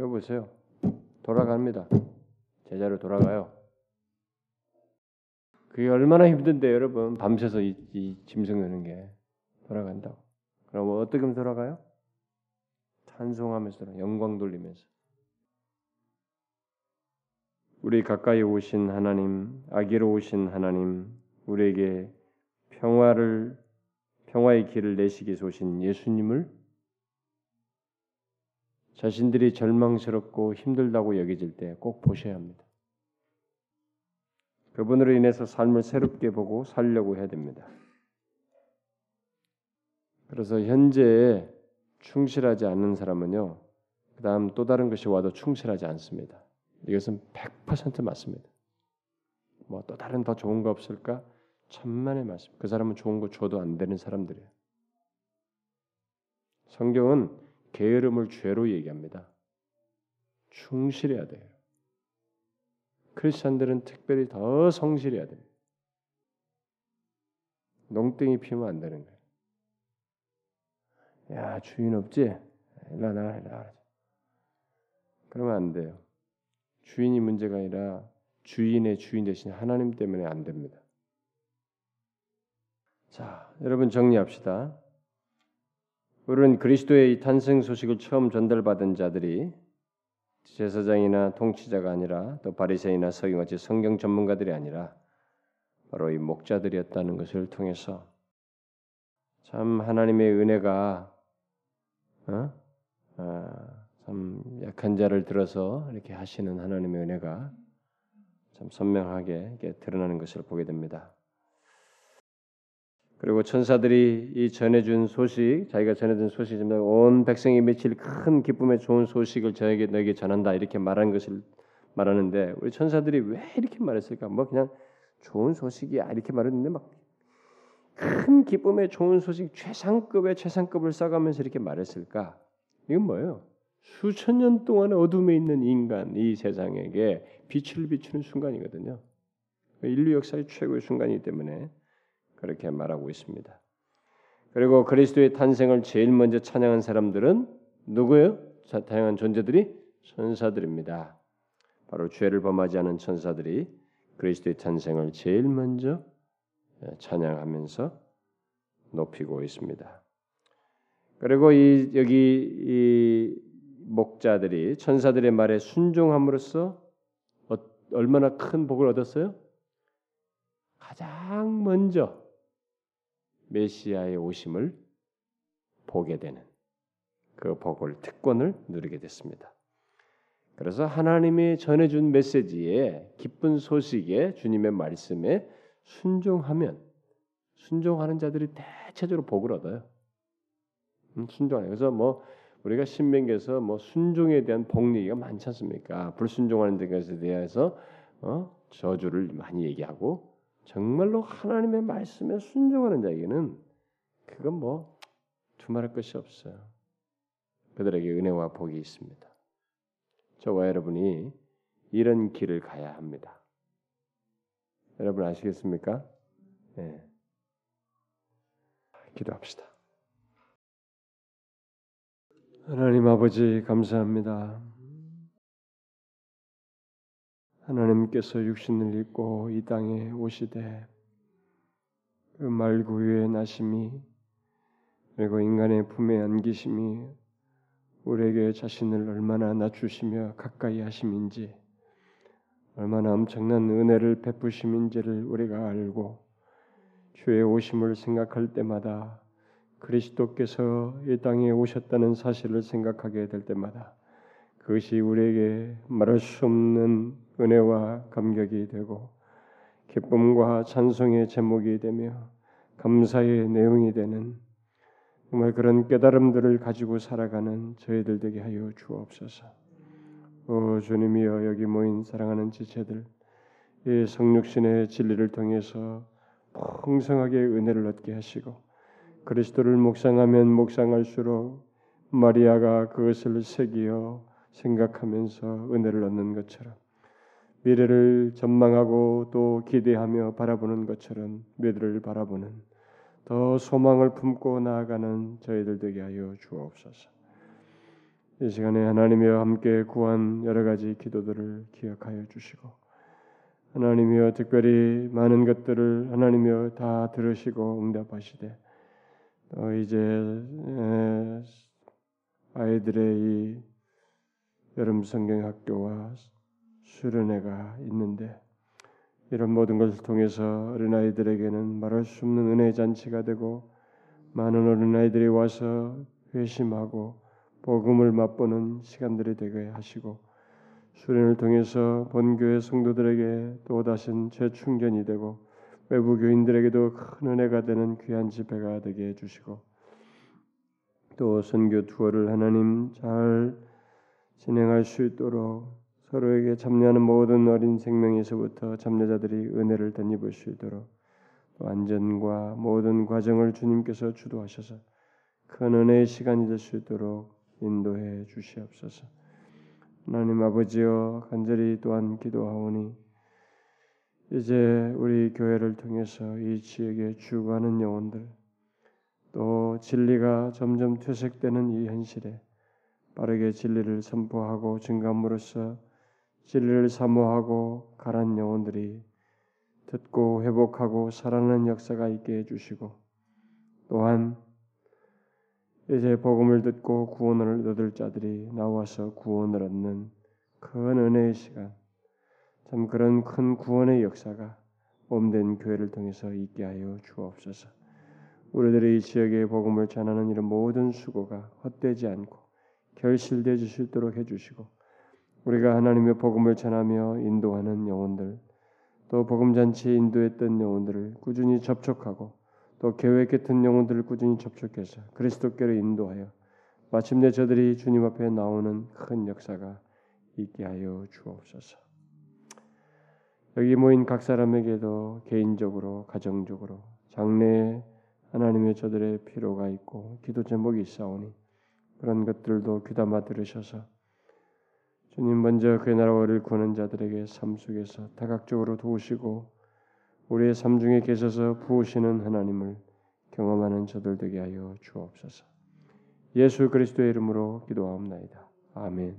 여기 보세요. 돌아갑니다. 제자로 돌아가요. 그게 얼마나 힘든데 여러분 밤새서 이, 이 짐승 여는 게 돌아간다고. 그럼 어떻게 돌아가요? 찬송하면서 영광 돌리면서. 우리 가까이 오신 하나님, 아기로 오신 하나님, 우리에게 평화를 평화의 길을 내시기 오신 예수님을 자신들이 절망스럽고 힘들다고 여겨질 때 꼭 보셔야 합니다. 그분으로 인해서 삶을 새롭게 보고 살려고 해야 됩니다. 그래서 현재에 충실하지 않는 사람은요, 그 다음 또 다른 것이 와도 충실하지 않습니다. 이것은 100% 맞습니다. 뭐 또 다른 더 좋은 거 없을까? 천만의 말씀. 그 사람은 좋은 거 줘도 안 되는 사람들이에요. 성경은 게으름을 죄로 얘기합니다. 충실해야 돼요. 크리스천들은 특별히 더 성실해야 됩니다. 농땡이 피우면 안 되는 거예요. 야 주인 없지? 일로 나가 일로 그러면 안 돼요. 주인이 문제가 아니라 주인의 주인 대신 하나님 때문에 안 됩니다. 자, 여러분 정리합시다. 우리는 그리스도의 탄생 소식을 처음 전달받은 자들이 제사장이나 통치자가 아니라 또 바리새인이나 서기같이 성경 전문가들이 아니라 바로 이 목자들이었다는 것을 통해서 참 하나님의 은혜가 어? 아, 참 약한 자를 들어서 이렇게 하시는 하나님의 은혜가 참 선명하게 드러나는 것을 보게 됩니다. 그리고 천사들이 이 전해준 소식, 자기가 전해준 소식이 온 백성이 미칠 큰 기쁨의 좋은 소식을 저에게 너에게 전한다 이렇게 말한 것을 말하는데 우리 천사들이 왜 이렇게 말했을까? 뭐 그냥 좋은 소식이야 이렇게 말했는데 막 큰 기쁨의 좋은 소식 최상급의 최상급을 써가면서 이렇게 말했을까? 이건 뭐예요? 수천 년 동안 어둠에 있는 인간 이 세상에게 빛을 비추는 순간이거든요. 인류 역사의 최고의 순간이기 때문에 그렇게 말하고 있습니다. 그리고 그리스도의 탄생을 제일 먼저 찬양한 사람들은 누구예요? 다양한 존재들이 천사들입니다. 바로 죄를 범하지 않은 천사들이 그리스도의 탄생을 제일 먼저 찬양하면서 높이고 있습니다. 그리고 이 여기 이 목자들이 천사들의 말에 순종함으로써 어, 얼마나 큰 복을 얻었어요? 가장 먼저 메시아의 오심을 보게 되는 그 복을 특권을 누리게 됐습니다. 그래서 하나님이 전해준 메시지에 기쁜 소식에 주님의 말씀에 순종하면 순종하는 자들이 대체적으로 복을 얻어요. 음, 순종하요 그래서 뭐 우리가 신명기에서 뭐 순종에 대한 복 얘기가 많지 않습니까? 불순종하는 것에 대해서 어? 저주를 많이 얘기하고 정말로 하나님의 말씀에 순종하는 자에게는 그건 뭐 두말할 것이 없어요. 그들에게 은혜와 복이 있습니다. 저와 여러분이 이런 길을 가야 합니다. 여러분 아시겠습니까? 네. 기도합시다. 하나님 아버지 감사합니다. 하나님께서 육신을 입고 이 땅에 오시되 그 말구유의 나심이 그리고 인간의 품에 안기심이 우리에게 자신을 얼마나 낮추시며 가까이 하심인지 얼마나 엄청난 은혜를 베푸심인지를 우리가 알고 주의 오심을 생각할 때마다 그리스도께서 이 땅에 오셨다는 사실을 생각하게 될 때마다 그것이 우리에게 말할 수 없는 은혜와 감격이 되고 기쁨과 찬송의 제목이 되며 감사의 내용이 되는 정말 그런 깨달음들을 가지고 살아가는 저희들 되게 하여 주옵소서. 오 주님이여 여기 모인 사랑하는 지체들 이 성육신의 진리를 통해서 풍성하게 은혜를 얻게 하시고 그리스도를 묵상하면 묵상할수록 마리아가 그것을 새기어 생각하면서 은혜를 얻는 것처럼 미래를 전망하고 또 기대하며 바라보는 것처럼 미래를 바라보는 더 소망을 품고 나아가는 저희들 되게 하여 주옵소서. 이 시간에 하나님이와 함께 구한 여러 가지 기도들을 기억하여 주시고 하나님이여 특별히 많은 것들을 하나님이여 다 들으시고 응답하시되 또 이제 아이들의 이 여름 성경 학교와 수련회가 있는데 이런 모든 것을 통해서 어린아이들에게는 말할 수 없는 은혜 잔치가 되고 많은 어린아이들이 와서 회심하고 복음을 맛보는 시간들이 되게 하시고 수련을 통해서 본교회 성도들에게 또 다신 재충전이 되고 외부 교인들에게도 큰 은혜가 되는 귀한 집회가 되게 해주시고 또 선교 투어를 하나님 잘 진행할 수 있도록 서로에게 참여하는 모든 어린 생명에서부터 참여자들이 은혜를 덧입을 수 있도록 또 안전과 모든 과정을 주님께서 주도하셔서 큰 은혜의 시간이 될 수 있도록 인도해 주시옵소서. 하나님 아버지여 간절히 또한 기도하오니 이제 우리 교회를 통해서 이 지역에 죽어가는 영혼들 또 진리가 점점 퇴색되는 이 현실에 빠르게 진리를 선포하고 증감으로써 진리를 사모하고 가란 영혼들이 듣고 회복하고 살아나는 역사가 있게 해주시고 또한 이제 복음을 듣고 구원을 얻을 자들이 나와서 구원을 얻는 큰 은혜의 시간 참 그런 큰 구원의 역사가 몸된 교회를 통해서 있게 하여 주옵소서. 우리들이 이 지역에 복음을 전하는 이런 모든 수고가 헛되지 않고 결실되지 수 있도록 해주시고 우리가 하나님의 복음을 전하며 인도하는 영혼들 또 복음 잔치에 인도했던 영혼들을 꾸준히 접촉하고 또 계획했던 영혼들을 꾸준히 접촉해서 그리스도께로 인도하여 마침내 저들이 주님 앞에 나오는 큰 역사가 있게 하여 주옵소서. 여기 모인 각 사람에게도 개인적으로 가정적으로 장래에 하나님의 저들의 필요가 있고 기도 제목이 있사오니 그런 것들도 귀담아 들으셔서 주님 먼저 그의 나라를 구하는 자들에게 삶 속에서 다각적으로 도우시고 우리의 삶 중에 계셔서 부으시는 하나님을 경험하는 저들 되게 하여 주옵소서. 예수 그리스도의 이름으로 기도하옵나이다. 아멘.